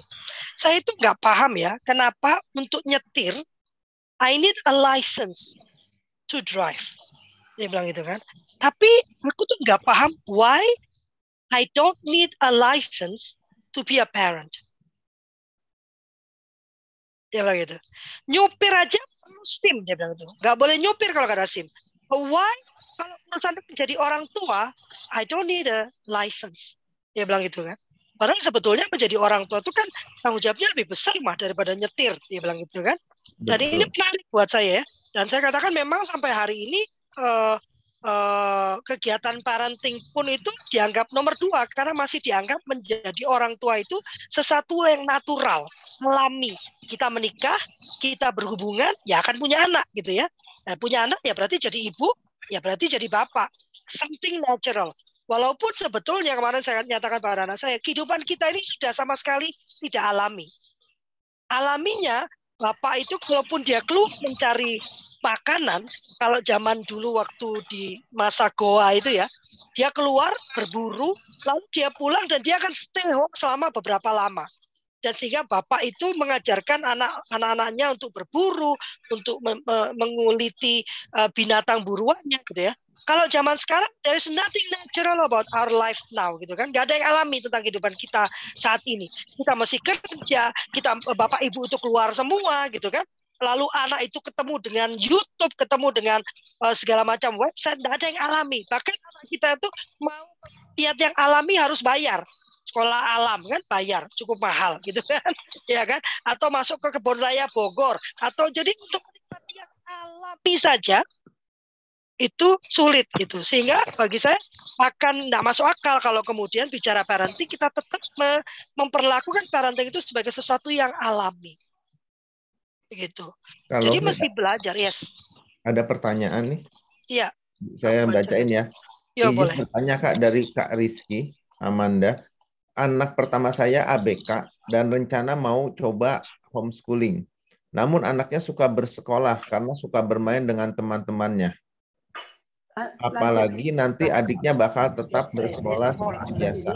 saya itu nggak paham ya kenapa untuk nyetir I need a license to drive. Dia bilang gitu kan. Tapi aku tuh nggak paham why I don't need a license to be a parent. Dia bilang gitu. Nyupir aja perlu SIM dia bilang itu. Gak boleh nyupir kalau gak ada SIM. Why? Kalau urusan menjadi orang tua, I don't need a license. Dia bilang gitu kan. Padahal sebetulnya menjadi orang tua itu kan tanggung jawabnya lebih besar mah daripada nyetir. Dia bilang gitu kan. Jadi ini menarik buat saya ya. Dan saya katakan memang sampai hari ini uh, uh, kegiatan parenting pun itu dianggap nomor dua karena masih dianggap menjadi orang tua itu sesuatu yang natural, alami. Kita menikah, kita berhubungan, ya akan punya anak gitu ya. Nah, punya anak ya berarti jadi ibu, ya berarti jadi bapak. Something natural. Walaupun sebetulnya kemarin saya nyatakan pada anak saya, kehidupan kita ini sudah sama sekali tidak alami. Alaminya bapak itu kalaupun dia keluar mencari makanan, kalau zaman dulu waktu di masa Goa itu ya, dia keluar berburu, lalu dia pulang dan dia akan stay home selama beberapa lama. Dan sehingga bapak itu mengajarkan anak-anaknya untuk berburu, untuk menguliti uh, binatang buruannya gitu ya. Kalau zaman sekarang there is nothing natural about our life now gitu kan. Gak ada yang alami tentang kehidupan kita saat ini. Kita masih kerja, kita bapak ibu itu keluar semua gitu kan lalu anak itu ketemu dengan YouTube, ketemu dengan uh, segala macam website, tidak ada yang alami. Bahkan anak kita itu mau lihat yang alami harus bayar. Sekolah alam kan bayar, cukup mahal gitu kan, ya kan? Atau masuk ke kebun raya Bogor, atau jadi untuk menikmati yang alami saja itu sulit gitu. Sehingga bagi saya akan tidak masuk akal kalau kemudian bicara parenting kita tetap memperlakukan parenting itu sebagai sesuatu yang alami begitu. Kalau Jadi mesti belajar, yes. Ada pertanyaan nih? Iya. Saya bacain ya. Ya, boleh. bertanya Kak dari Kak Rizky Amanda. Anak pertama saya ABK dan rencana mau coba homeschooling. namun anaknya suka bersekolah karena suka bermain dengan teman-temannya. Apalagi nanti adiknya bakal tetap bersekolah seperti biasa.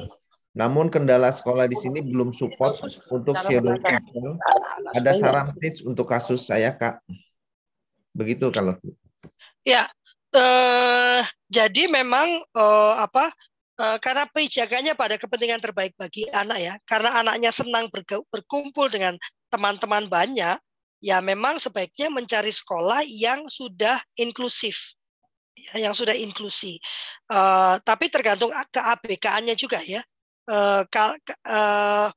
Namun kendala sekolah di sini belum support untuk shadow. Ada saran tips untuk kasus saya, Kak? Begitu kalau. Ya, eh, jadi memang eh, apa? Eh, karena penjaganya pada kepentingan terbaik bagi anak ya, karena anaknya senang berkumpul dengan teman-teman banyak, ya memang sebaiknya mencari sekolah yang sudah inklusif, ya, yang sudah inklusi. Uh, tapi tergantung ke ABK-nya juga ya. Uh, uh,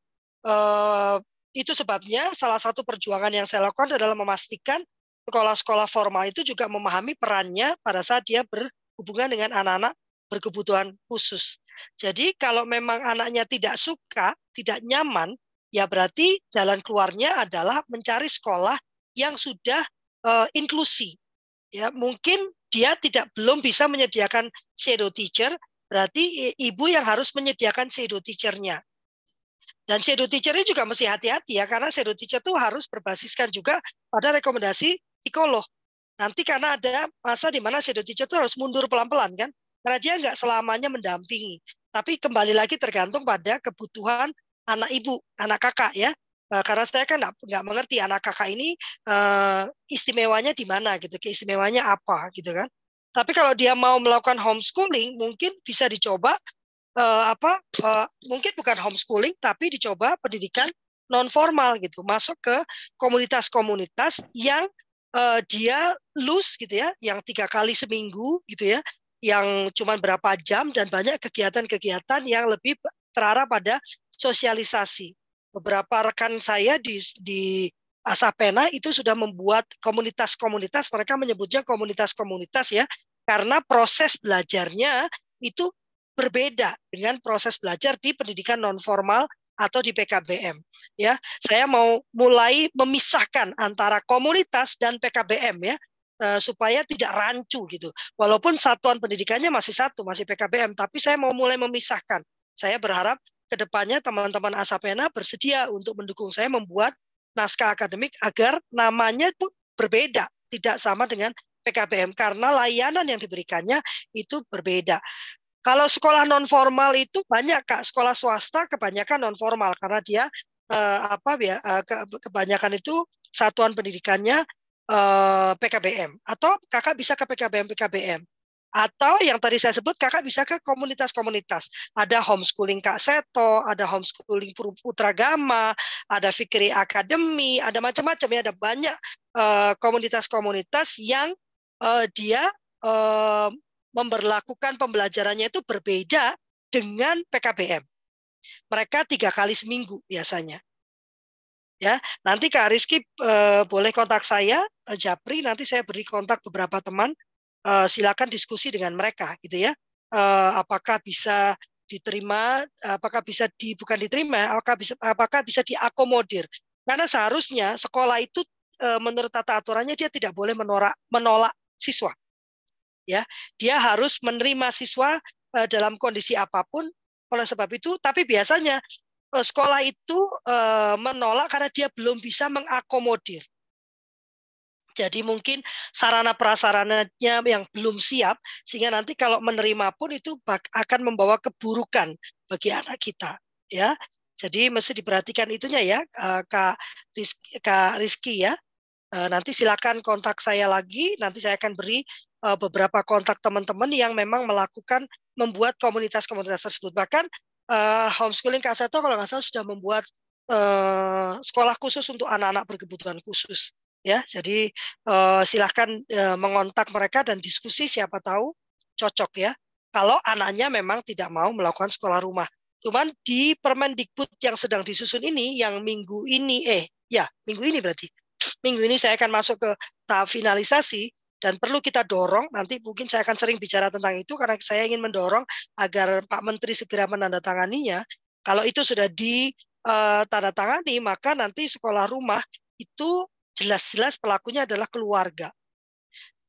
uh, itu sebabnya salah satu perjuangan yang saya lakukan adalah memastikan sekolah-sekolah formal itu juga memahami perannya pada saat dia berhubungan dengan anak-anak berkebutuhan khusus. Jadi kalau memang anaknya tidak suka, tidak nyaman, ya berarti jalan keluarnya adalah mencari sekolah yang sudah uh, inklusi. Ya, mungkin dia tidak belum bisa menyediakan shadow teacher, berarti ibu yang harus menyediakan shadow teachernya. Dan shadow teacher ini juga mesti hati-hati ya, karena shadow teacher itu harus berbasiskan juga pada rekomendasi psikolog. Nanti karena ada masa di mana shadow teacher itu harus mundur pelan-pelan kan, karena dia nggak selamanya mendampingi. Tapi kembali lagi tergantung pada kebutuhan anak ibu, anak kakak ya. Eh, karena saya kan nggak mengerti anak kakak ini uh, istimewanya di mana gitu, keistimewanya apa gitu kan. Tapi kalau dia mau melakukan homeschooling, mungkin bisa dicoba uh, apa? Uh, mungkin bukan homeschooling, tapi dicoba pendidikan non formal gitu, masuk ke komunitas-komunitas yang uh, dia lus gitu ya, yang tiga kali seminggu gitu ya, yang cuma berapa jam dan banyak kegiatan-kegiatan yang lebih terarah pada sosialisasi. Beberapa rekan saya di di Asapena itu sudah membuat komunitas-komunitas, mereka menyebutnya komunitas-komunitas ya, karena proses belajarnya itu berbeda dengan proses belajar di pendidikan non formal atau di PKBM. Ya, saya mau mulai memisahkan antara komunitas dan PKBM ya, eh, supaya tidak rancu gitu. Walaupun satuan pendidikannya masih satu, masih PKBM, tapi saya mau mulai memisahkan. Saya berharap ke depannya teman-teman Asapena bersedia untuk mendukung saya membuat naskah akademik agar namanya itu berbeda, tidak sama dengan PKBM karena layanan yang diberikannya itu berbeda. Kalau sekolah non formal itu banyak kak sekolah swasta kebanyakan non formal karena dia eh, apa ya eh, kebanyakan itu satuan pendidikannya eh, PKBM atau kakak bisa ke PKBM PKBM. Atau yang tadi saya sebut, kakak bisa ke komunitas-komunitas. Ada homeschooling Kak Seto, ada homeschooling Putra Gama, ada Fikri Academy, ada macam-macam ya, ada banyak uh, komunitas-komunitas yang uh, dia uh, memperlakukan pembelajarannya itu berbeda dengan PKBM. Mereka tiga kali seminggu biasanya. Ya, nanti Kak Rizky uh, boleh kontak saya, uh, Japri. Nanti saya beri kontak beberapa teman uh, silakan diskusi dengan mereka gitu ya. Uh, apakah bisa diterima apakah bisa di bukan diterima apakah bisa apakah bisa diakomodir? Karena seharusnya sekolah itu uh, menurut tata aturannya dia tidak boleh menolak menolak siswa ya. Dia harus menerima siswa dalam kondisi apa pun. Oleh sebab itu tapi biasanya sekolah itu menolak karena dia belum bisa mengakomodir jadi mungkin sarana prasarananya yang belum siap sehingga nanti kalau menerima pun itu akan membawa keburukan bagi anak kita ya. Jadi mesti diperhatikan itunya ya eh, Kak Rizky, Kak Rizky ya. Eh, nanti silakan kontak saya lagi, nanti saya akan beri eh, beberapa kontak teman-teman yang memang melakukan membuat komunitas-komunitas tersebut. Bahkan homeschooling Kak Seto kalau nggak salah sudah membuat sekolah khusus untuk anak-anak berkebutuhan khusus ya jadi uh, silahkan uh, mengontak mereka dan diskusi siapa tahu cocok ya. Kalau anaknya memang tidak mau melakukan sekolah rumah. Cuman di Permendikbud yang sedang disusun ini yang minggu ini eh ya minggu ini berarti. Minggu ini saya akan masuk ke tahap finalisasi dan perlu kita dorong. Nanti mungkin saya akan sering bicara tentang itu karena saya ingin mendorong agar Pak Menteri segera menandatanganinya. Kalau itu sudah ditandatangani eh, maka nanti sekolah rumah itu jelas-jelas pelakunya adalah keluarga.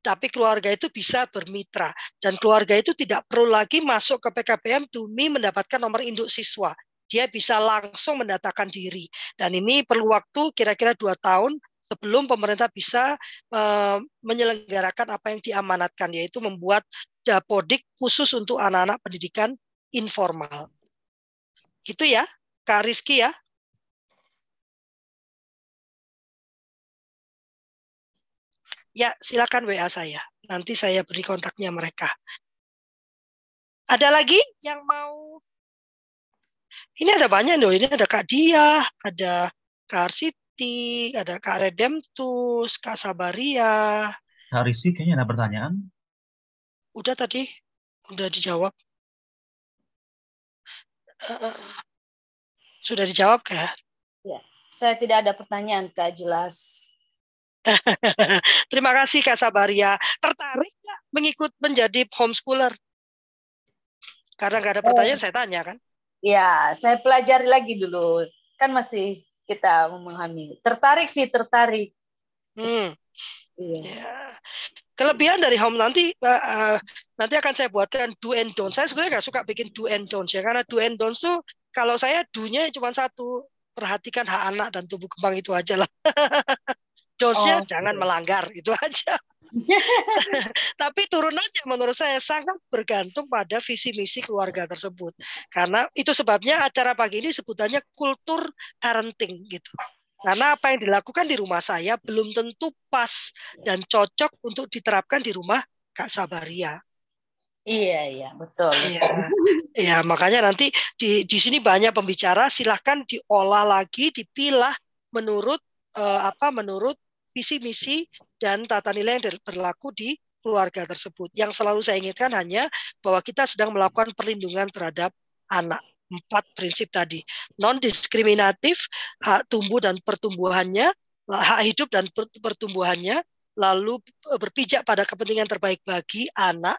Tapi keluarga itu bisa bermitra dan keluarga itu tidak perlu lagi masuk ke PKPM demi mendapatkan nomor induk siswa. Dia bisa langsung mendatakan diri dan ini perlu waktu kira-kira dua tahun sebelum pemerintah bisa uh, menyelenggarakan apa yang diamanatkan yaitu membuat dapodik khusus untuk anak-anak pendidikan informal. Gitu ya, Kak Rizky ya. Ya, silakan WA saya. Nanti saya beri kontaknya mereka. Ada lagi yang mau? Ini ada banyak loh. Ini ada Kak Dia, ada Kak Arsiti, ada Kak Redemptus, Kak Sabaria. Kak Rizky kayaknya ada pertanyaan. Udah tadi, udah dijawab. Uh, sudah dijawab Kak? Ya, saya tidak ada pertanyaan Kak, jelas. Terima kasih Kak Sabaria. Tertarik nggak mengikut menjadi homeschooler? Karena nggak ada pertanyaan, oh. saya tanya kan. Ya, saya pelajari lagi dulu. Kan masih kita memahami. Tertarik sih, tertarik. Hmm. Iya. Ya. Kelebihan dari home nanti uh, nanti akan saya buatkan do and don't. Saya sebenarnya nggak suka bikin do and don't ya karena do and don't tuh kalau saya do-nya cuma satu perhatikan hak anak dan tumbuh kembang itu aja lah. Dosnya oh, jangan melanggar itu aja. Tapi turun aja menurut saya sangat bergantung pada visi misi keluarga tersebut. Karena itu sebabnya acara pagi ini sebutannya kultur parenting gitu. Karena apa yang dilakukan di rumah saya belum tentu pas dan cocok untuk diterapkan di rumah Kak Sabaria. Iya iya betul. Iya, iya makanya nanti di di sini banyak pembicara silahkan diolah lagi dipilah menurut uh, apa menurut visi misi dan tata nilai yang berlaku di keluarga tersebut. Yang selalu saya ingatkan hanya bahwa kita sedang melakukan perlindungan terhadap anak. Empat prinsip tadi. Non-diskriminatif, hak tumbuh dan pertumbuhannya, hak hidup dan pertumbuhannya, lalu berpijak pada kepentingan terbaik bagi anak.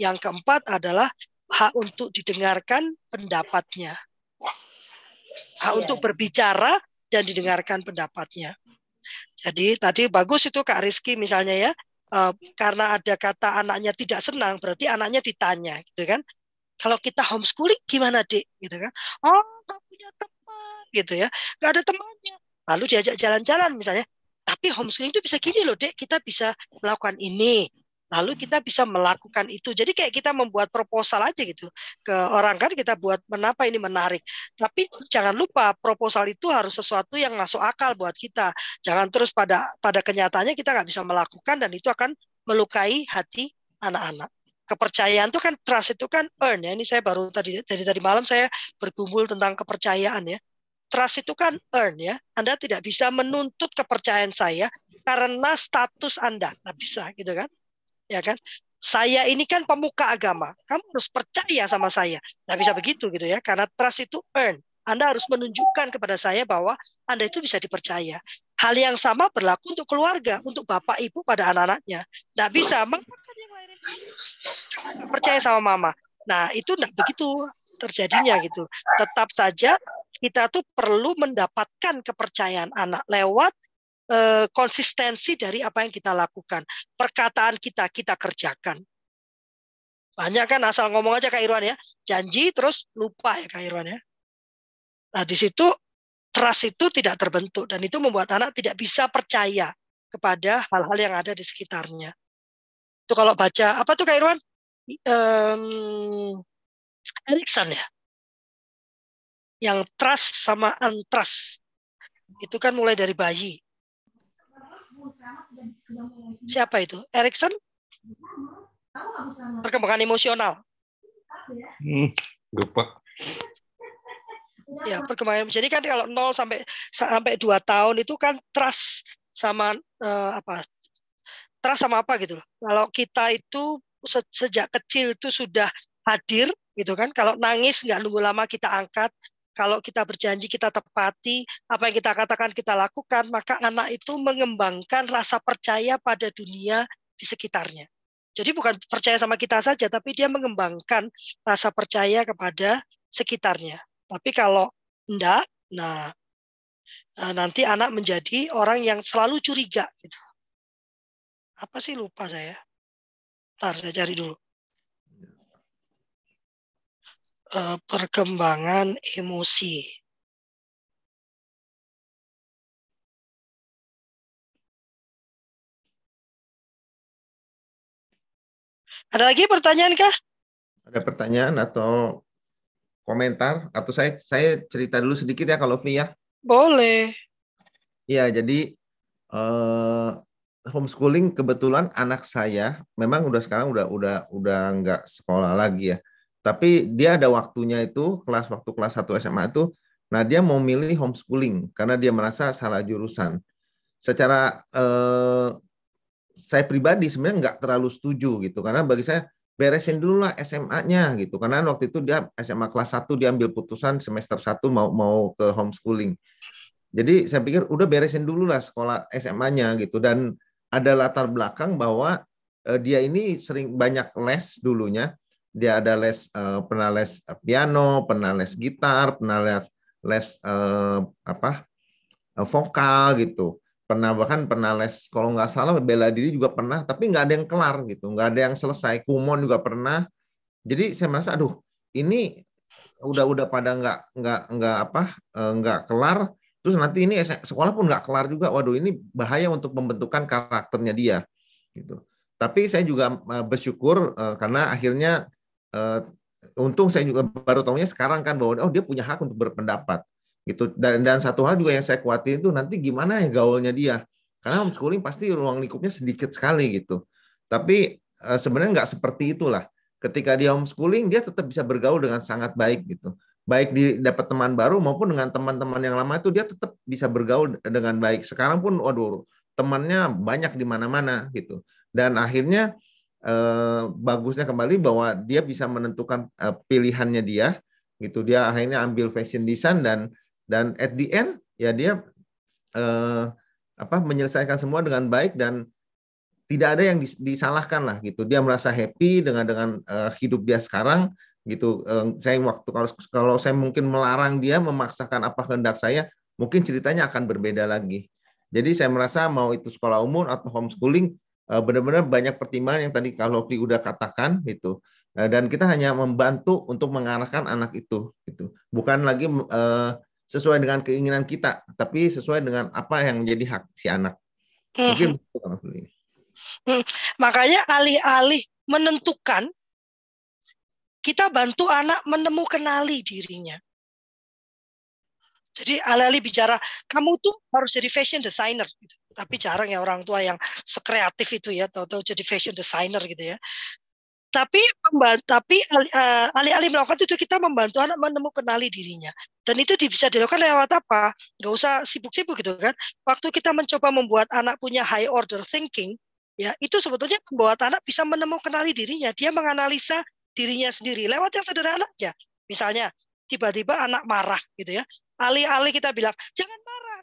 Yang keempat adalah hak untuk didengarkan pendapatnya. Hak untuk berbicara dan didengarkan pendapatnya. Jadi tadi bagus itu Kak Rizky misalnya ya, uh, karena ada kata anaknya tidak senang, berarti anaknya ditanya, gitu kan? Kalau kita homeschooling gimana dek, gitu kan? Oh nggak punya teman, gitu ya, nggak ada temannya. Lalu diajak jalan-jalan misalnya, tapi homeschooling itu bisa gini loh dek, kita bisa melakukan ini, lalu kita bisa melakukan itu. Jadi kayak kita membuat proposal aja gitu ke orang kan kita buat menapa ini menarik. Tapi jangan lupa proposal itu harus sesuatu yang masuk akal buat kita. Jangan terus pada pada kenyataannya kita nggak bisa melakukan dan itu akan melukai hati anak-anak. Kepercayaan itu kan trust itu kan earn ya. Ini saya baru tadi dari tadi malam saya berkumpul tentang kepercayaan ya. Trust itu kan earn ya. Anda tidak bisa menuntut kepercayaan saya karena status Anda. Nggak bisa gitu kan ya kan? Saya ini kan pemuka agama, kamu harus percaya sama saya. Nggak bisa begitu gitu ya, karena trust itu earn. Anda harus menunjukkan kepada saya bahwa Anda itu bisa dipercaya. Hal yang sama berlaku untuk keluarga, untuk bapak ibu pada anak-anaknya. Nggak bisa, kan lain percaya sama mama. Nah itu nggak begitu terjadinya gitu. Tetap saja kita tuh perlu mendapatkan kepercayaan anak lewat Eh, konsistensi dari apa yang kita lakukan. Perkataan kita kita kerjakan. Banyak kan asal ngomong aja Kak Irwan ya. Janji terus lupa ya Kak Irwan ya. Nah di situ trust itu tidak terbentuk dan itu membuat anak tidak bisa percaya kepada hal-hal yang ada di sekitarnya. Itu kalau baca apa tuh Kak Irwan? Um, Erikson ya. Yang trust sama untrust. Itu kan mulai dari bayi. Siapa itu? Erikson? Perkembangan emosional. Hmm, lupa. Ya, perkembangan. Jadi kan kalau 0 sampai sampai 2 tahun itu kan trust sama uh, apa? Trust sama apa gitu Kalau kita itu sejak kecil itu sudah hadir gitu kan. Kalau nangis nggak nunggu lama kita angkat, kalau kita berjanji kita tepati, apa yang kita katakan kita lakukan, maka anak itu mengembangkan rasa percaya pada dunia di sekitarnya. Jadi bukan percaya sama kita saja, tapi dia mengembangkan rasa percaya kepada sekitarnya. Tapi kalau enggak, nah eh, nanti anak menjadi orang yang selalu curiga. Gitu. Apa sih lupa saya? Ntar saya cari dulu. Eh, perkembangan emosi. Ada lagi pertanyaan kah? Ada pertanyaan atau komentar atau saya saya cerita dulu sedikit ya kalau Fi. Ya? Boleh. Iya, jadi eh, homeschooling kebetulan anak saya memang udah sekarang udah udah udah nggak sekolah lagi ya tapi dia ada waktunya itu kelas waktu kelas 1 SMA itu nah dia mau milih homeschooling karena dia merasa salah jurusan. Secara eh, saya pribadi sebenarnya nggak terlalu setuju gitu karena bagi saya beresin dulu lah SMA-nya gitu karena waktu itu dia SMA kelas 1 dia ambil putusan semester 1 mau mau ke homeschooling. Jadi saya pikir udah beresin dulu lah sekolah SMA-nya gitu dan ada latar belakang bahwa uh, dia ini sering banyak les dulunya. Dia ada les uh, pernah les piano, pernah les gitar, pernah les les uh, apa? Uh, vokal gitu. Pernah bahkan pernah les kalau nggak salah bela diri juga pernah tapi nggak ada yang kelar gitu. Nggak ada yang selesai. Kumon juga pernah. Jadi saya merasa aduh ini udah udah pada nggak nggak nggak apa eh, nggak kelar. Terus nanti ini sekolah pun nggak kelar juga. Waduh ini bahaya untuk pembentukan karakternya dia gitu. Tapi saya juga eh, bersyukur eh, karena akhirnya untung saya juga baru tahunya sekarang kan bahwa oh dia punya hak untuk berpendapat gitu. Dan dan satu hal juga yang saya khawatir itu nanti gimana ya gaulnya dia. Karena homeschooling pasti ruang lingkupnya sedikit sekali gitu. Tapi e, sebenarnya nggak seperti itulah. Ketika dia homeschooling dia tetap bisa bergaul dengan sangat baik gitu. Baik di dapat teman baru maupun dengan teman-teman yang lama itu dia tetap bisa bergaul dengan baik. Sekarang pun waduh temannya banyak di mana-mana gitu. Dan akhirnya eh, bagusnya kembali bahwa dia bisa menentukan eh, pilihannya dia gitu. Dia akhirnya ambil fashion design dan dan at the end ya dia eh, apa menyelesaikan semua dengan baik dan tidak ada yang disalahkan lah gitu. Dia merasa happy dengan dengan uh, hidup dia sekarang gitu. Uh, saya waktu kalau kalau saya mungkin melarang dia memaksakan apa kehendak saya mungkin ceritanya akan berbeda lagi. Jadi saya merasa mau itu sekolah umum atau homeschooling benar-benar banyak pertimbangan yang tadi kalau di udah katakan gitu uh, dan kita hanya membantu untuk mengarahkan anak itu gitu bukan lagi uh, sesuai dengan keinginan kita, tapi sesuai dengan apa yang menjadi hak si anak. Mungkin hmm. hmm. Makanya alih-alih menentukan, kita bantu anak menemukan kenali dirinya. Jadi alih-alih bicara, kamu tuh harus jadi fashion designer. Gitu. Tapi jarang ya orang tua yang sekreatif itu ya, tahu-tahu jadi fashion designer gitu ya. Tapi tapi eh, alih-alih melakukan itu kita membantu anak menemukan kenali dirinya. Dan itu bisa dilakukan lewat apa? Nggak usah sibuk-sibuk gitu kan. Waktu kita mencoba membuat anak punya high order thinking ya itu sebetulnya membuat anak bisa menemukan kenali dirinya. Dia menganalisa dirinya sendiri lewat yang sederhana aja. Misalnya tiba-tiba anak marah gitu ya. Alih-alih kita bilang jangan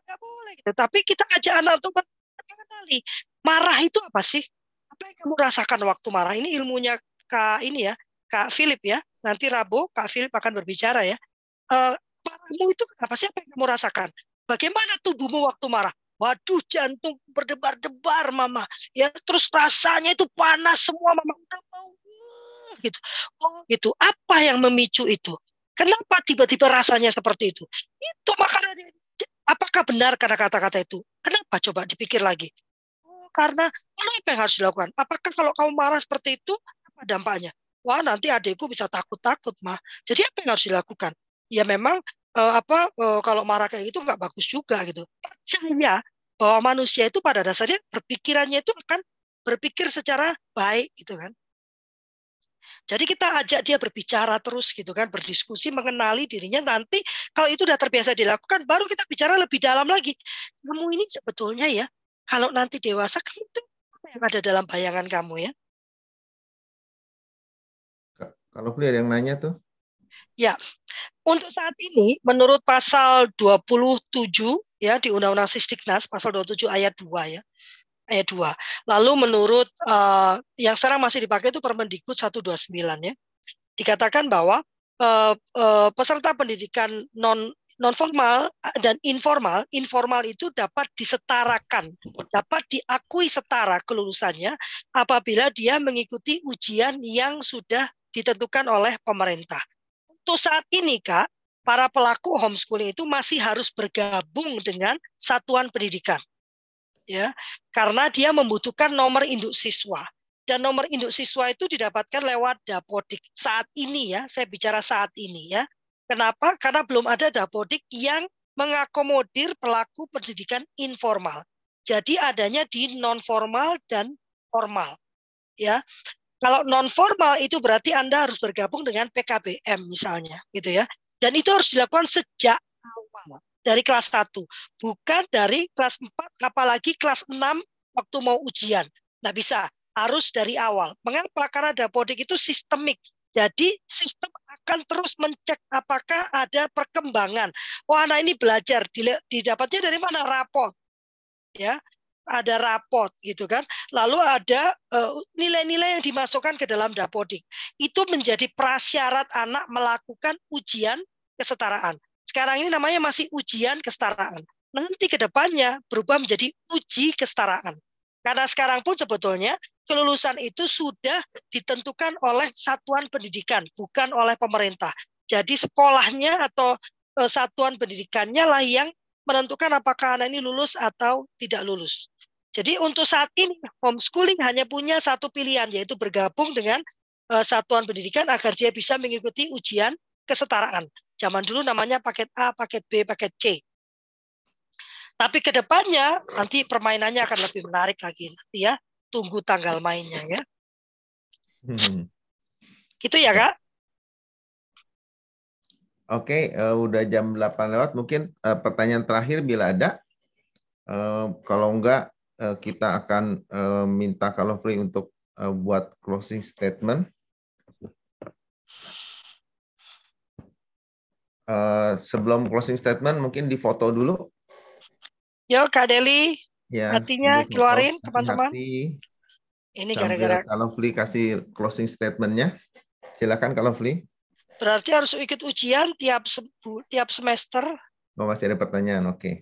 nggak boleh gitu tapi kita ajak anak untuk mengenali marah itu apa sih apa yang kamu rasakan waktu marah ini ilmunya Kak ini ya, Kak Philip ya. Nanti Rabu Kak Philip akan berbicara ya. Uh, marahmu itu kenapa sih apa yang kamu rasakan? Bagaimana tubuhmu waktu marah? Waduh, jantung berdebar-debar, Mama. Ya, terus rasanya itu panas semua, Mama. Udah mau gitu. Oh, gitu. Apa yang memicu itu? Kenapa tiba-tiba rasanya seperti itu? Itu makanya apakah benar karena kata-kata itu? Kenapa coba dipikir lagi? Oh, karena apa yang harus dilakukan? Apakah kalau kamu marah seperti itu, apa dampaknya? Wah, nanti adikku bisa takut-takut, mah. Jadi apa yang harus dilakukan? Ya memang uh, apa uh, kalau marah kayak gitu nggak bagus juga gitu. Percaya bahwa manusia itu pada dasarnya berpikirannya itu akan berpikir secara baik gitu kan. Jadi kita ajak dia berbicara terus gitu kan, berdiskusi, mengenali dirinya. Nanti kalau itu sudah terbiasa dilakukan, baru kita bicara lebih dalam lagi. Kamu ini sebetulnya ya, kalau nanti dewasa, kamu itu apa yang ada dalam bayangan kamu ya? Kalau clear yang nanya tuh. Ya, untuk saat ini menurut pasal 27 ya di Undang-Undang Sisdiknas pasal 27 ayat 2 ya. Ayat 2. Lalu menurut uh, yang sekarang masih dipakai itu Permendikbud 129 ya. Dikatakan bahwa uh, uh, peserta pendidikan non non formal dan informal, informal itu dapat disetarakan, dapat diakui setara kelulusannya apabila dia mengikuti ujian yang sudah ditentukan oleh pemerintah. Untuk saat ini, Kak, para pelaku homeschooling itu masih harus bergabung dengan satuan pendidikan. Ya, karena dia membutuhkan nomor induk siswa. dan nomor induk siswa itu didapatkan lewat dapodik saat ini ya saya bicara saat ini ya. Kenapa? Karena belum ada dapodik yang mengakomodir pelaku pendidikan informal. Jadi adanya di non formal dan formal ya. Kalau non formal itu berarti anda harus bergabung dengan PKBM misalnya gitu ya. Dan itu harus dilakukan sejak awal dari kelas 1 bukan dari kelas 4 apalagi kelas 6 waktu mau ujian Nggak bisa, harus dari awal. Mengapa? Karena dapodik itu sistemik. Jadi sistem akan terus mencek apakah ada perkembangan. Wah, anak ini belajar, didapatnya dari mana? Rapot. Ya, ada rapot gitu kan. Lalu ada eh, nilai-nilai uh, yang dimasukkan ke dalam dapodik. Itu menjadi prasyarat anak melakukan ujian kesetaraan. Sekarang ini namanya masih ujian kesetaraan. Nanti ke depannya berubah menjadi uji kesetaraan. Karena sekarang pun sebetulnya kelulusan itu sudah ditentukan oleh satuan pendidikan, bukan oleh pemerintah. Jadi sekolahnya atau eh, satuan pendidikannya lah yang menentukan apakah anak ini lulus atau tidak lulus. Jadi untuk saat ini homeschooling hanya punya satu pilihan yaitu bergabung dengan uh, satuan pendidikan agar dia bisa mengikuti ujian kesetaraan. Zaman dulu namanya paket A, paket B, paket C. Tapi ke depannya nanti permainannya akan lebih menarik lagi nanti ya. Tunggu tanggal mainnya ya. Hmm. Gitu ya kak? Oke, uh, udah jam 8 lewat. Mungkin uh, pertanyaan terakhir bila ada. Uh, kalau enggak, uh, kita akan uh, minta kalau free untuk uh, buat closing statement. Uh, sebelum closing statement, mungkin difoto dulu Yo Kak Deli, ya, hatinya keluarin teman-teman. Ini gara-gara kalau Fli kasih closing statementnya, silakan kalau Fli. Berarti harus ikut ujian tiap tiap semester. Oh, masih ada pertanyaan, oke. Okay.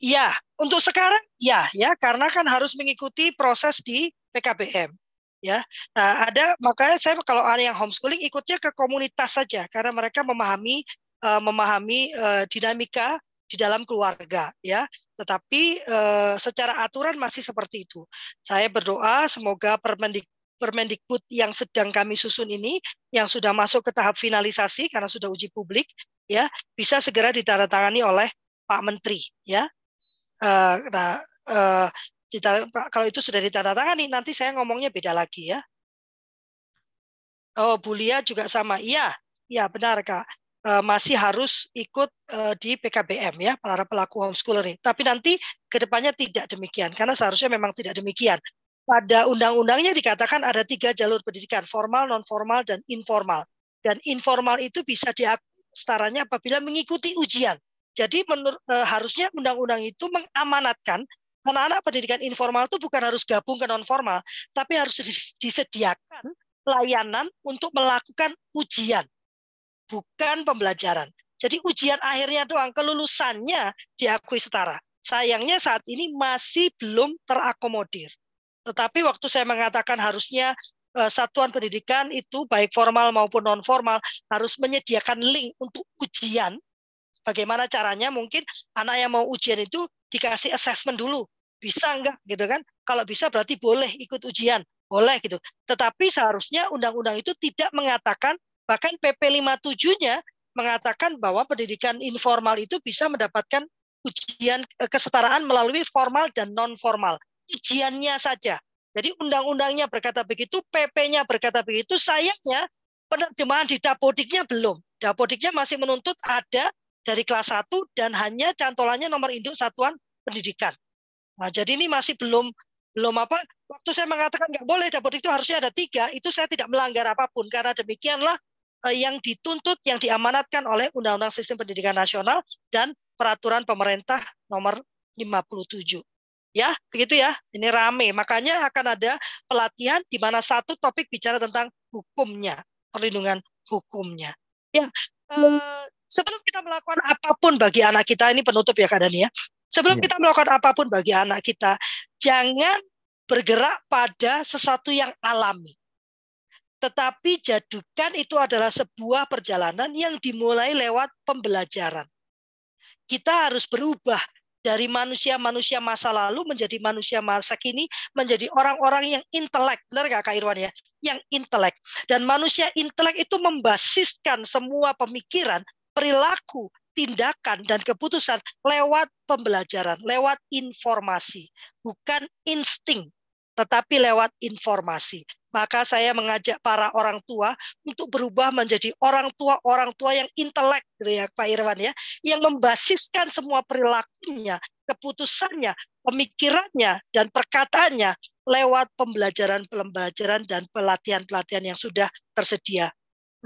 Iya, untuk sekarang ya, ya karena kan harus mengikuti proses di PKBM. Ya, nah ada makanya saya kalau ada yang homeschooling ikutnya ke komunitas saja karena mereka memahami uh, memahami uh, dinamika di dalam keluarga ya. Tetapi eh, secara aturan masih seperti itu. Saya berdoa semoga permendik Permendikbud yang sedang kami susun ini yang sudah masuk ke tahap finalisasi karena sudah uji publik ya bisa segera ditandatangani oleh Pak Menteri ya. Nah kalau itu sudah ditandatangani nanti saya ngomongnya beda lagi ya. Oh Bulia juga sama. Iya iya benar kak masih harus ikut uh, di PKBM ya para pelaku homeschooler ini. Tapi nanti ke depannya tidak demikian karena seharusnya memang tidak demikian. Pada undang-undangnya dikatakan ada tiga jalur pendidikan formal, non formal, dan informal. Dan informal itu bisa diakui setaranya apabila mengikuti ujian. Jadi uh, harusnya undang-undang itu mengamanatkan anak-anak pendidikan informal itu bukan harus gabung ke non formal, tapi harus disediakan layanan untuk melakukan ujian bukan pembelajaran. Jadi ujian akhirnya doang, kelulusannya diakui setara. Sayangnya saat ini masih belum terakomodir. Tetapi waktu saya mengatakan harusnya uh, satuan pendidikan itu baik formal maupun non formal harus menyediakan link untuk ujian. Bagaimana caranya? Mungkin anak yang mau ujian itu dikasih assessment dulu. Bisa enggak gitu kan? Kalau bisa berarti boleh ikut ujian. Boleh gitu. Tetapi seharusnya undang-undang itu tidak mengatakan Bahkan PP 57-nya mengatakan bahwa pendidikan informal itu bisa mendapatkan ujian eh, kesetaraan melalui formal dan non formal. Ujiannya saja. Jadi undang-undangnya berkata begitu, PP-nya berkata begitu, sayangnya penerjemahan di Dapodiknya belum. Dapodiknya masih menuntut ada dari kelas 1 dan hanya cantolannya nomor induk satuan pendidikan. Nah, jadi ini masih belum belum apa waktu saya mengatakan nggak boleh dapodik itu harusnya ada tiga itu saya tidak melanggar apa pun karena demikianlah yang dituntut, yang diamanatkan oleh Undang-Undang Sistem Pendidikan Nasional dan Peraturan Pemerintah Nomor 57. Ya, begitu ya. Ini rame. Makanya akan ada pelatihan di mana satu topik bicara tentang hukumnya, perlindungan hukumnya. Ya, eh, sebelum kita melakukan apa pun bagi anak kita, ini penutup ya Kak Dani ya. Sebelum ya. kita melakukan apa pun bagi anak kita, jangan bergerak pada sesuatu yang alami. Tetapi jadikan itu adalah sebuah perjalanan yang dimulai lewat pembelajaran. Kita harus berubah dari manusia-manusia masa lalu menjadi manusia masa kini menjadi orang-orang yang intelek. Benar nggak Kak Irwan ya? Yang intelek. Dan manusia intelek itu membasiskan semua pemikiran, perilaku, tindakan, dan keputusan lewat pembelajaran, lewat informasi. Bukan insting, tetapi lewat informasi. Maka saya mengajak para orang tua untuk berubah menjadi orang tua-orang tua yang intelek, gitu ya Pak Irwan ya, yang membasiskan semua perilakunya, keputusannya, pemikirannya, dan perkataannya lewat pembelajaran-pembelajaran dan pelatihan-pelatihan yang sudah tersedia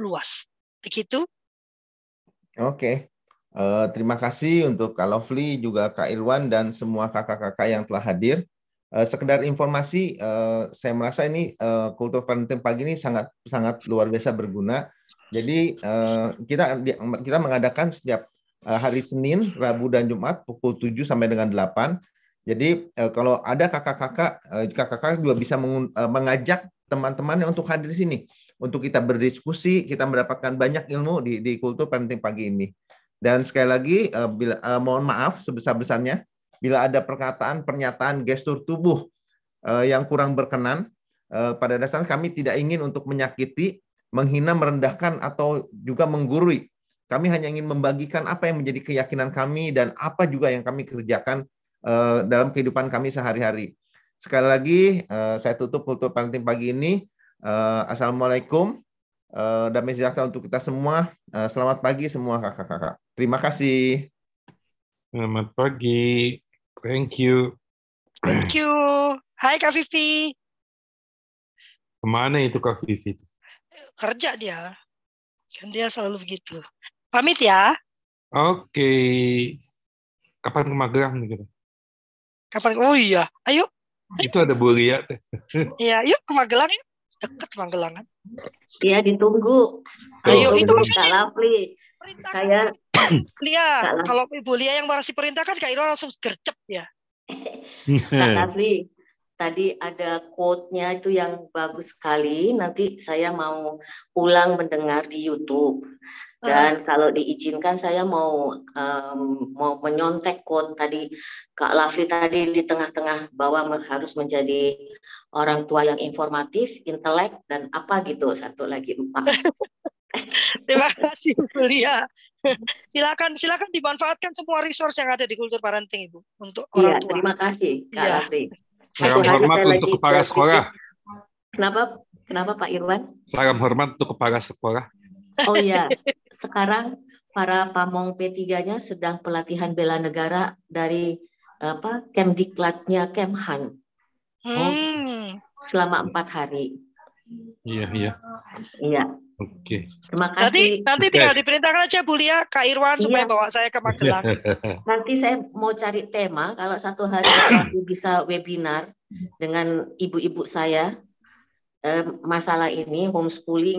luas. Begitu? Oke. Uh, terima kasih untuk Kak Lovely, juga Kak Irwan, dan semua kakak-kakak yang telah hadir. Uh, sekedar informasi, uh, saya merasa ini uh, kultur parenting pagi ini sangat sangat luar biasa berguna. Jadi uh, kita kita mengadakan setiap hari Senin, Rabu dan Jumat pukul 7 sampai dengan 8. Jadi uh, kalau ada kakak-kakak, uh, kakak-kakak juga bisa uh, mengajak teman-temannya untuk hadir di sini untuk kita berdiskusi, kita mendapatkan banyak ilmu di di kultur parenting pagi ini. Dan sekali lagi uh, bila, uh, mohon maaf sebesar-besarnya bila ada perkataan, pernyataan, gestur tubuh uh, yang kurang berkenan, uh, pada dasarnya kami tidak ingin untuk menyakiti, menghina, merendahkan, atau juga menggurui. Kami hanya ingin membagikan apa yang menjadi keyakinan kami dan apa juga yang kami kerjakan uh, dalam kehidupan kami sehari-hari. Sekali lagi, saya tutup kultur parenting pagi ini. Assalamualaikum. Damai sejahtera untuk kita semua. Selamat pagi semua kakak-kakak. Terima kasih. Selamat pagi. Thank you. Thank you. Hai Kak Vivi. Ke mana itu Kak Vivi? Kerja dia. Kan dia selalu begitu. Pamit ya. Oke. Okay. Kapan ke Magelang Kapan? Oh iya. Ayo. Itu ada Bulia teh. Iya, yuk ke Magelang ya. Dekat Magelang kan. Iya, ditunggu. Ayo, itu makanya. Lovely. Saya Lia, kalau Ibu Lia yang masih perintahkan Kak Irwan langsung gercep ya. Kak Rafli, tadi ada quote-nya itu yang bagus sekali. Nanti saya mau ulang mendengar di YouTube. Dan uh. kalau diizinkan saya mau um, mau menyontek quote tadi Kak Lafli tadi di tengah-tengah bahwa harus menjadi orang tua yang informatif, intelek dan apa gitu satu lagi lupa. Terima kasih Bu Lia. silakan silakan dimanfaatkan semua resource yang ada di kultur parenting Ibu untuk iya, orang tua. Terima kasih Kak ya. Lafri. Salam hormat untuk kepala sekolah. Kenapa? Kenapa Pak Irwan? Salam hormat untuk kepala sekolah. Oh iya, sekarang para pamong P3-nya sedang pelatihan bela negara dari apa Kemdiklatnya Kemhan. Hmm. Selama empat hari. Iya, iya. Iya. Oke. Terima kasih. Nanti, nanti tinggal diperintahkan aja Bu Lia, Kak Irwan, iya. supaya bawa saya ke Magelang. nanti saya mau cari tema, kalau satu hari aku bisa webinar dengan ibu-ibu saya, eh, masalah ini, homeschooling,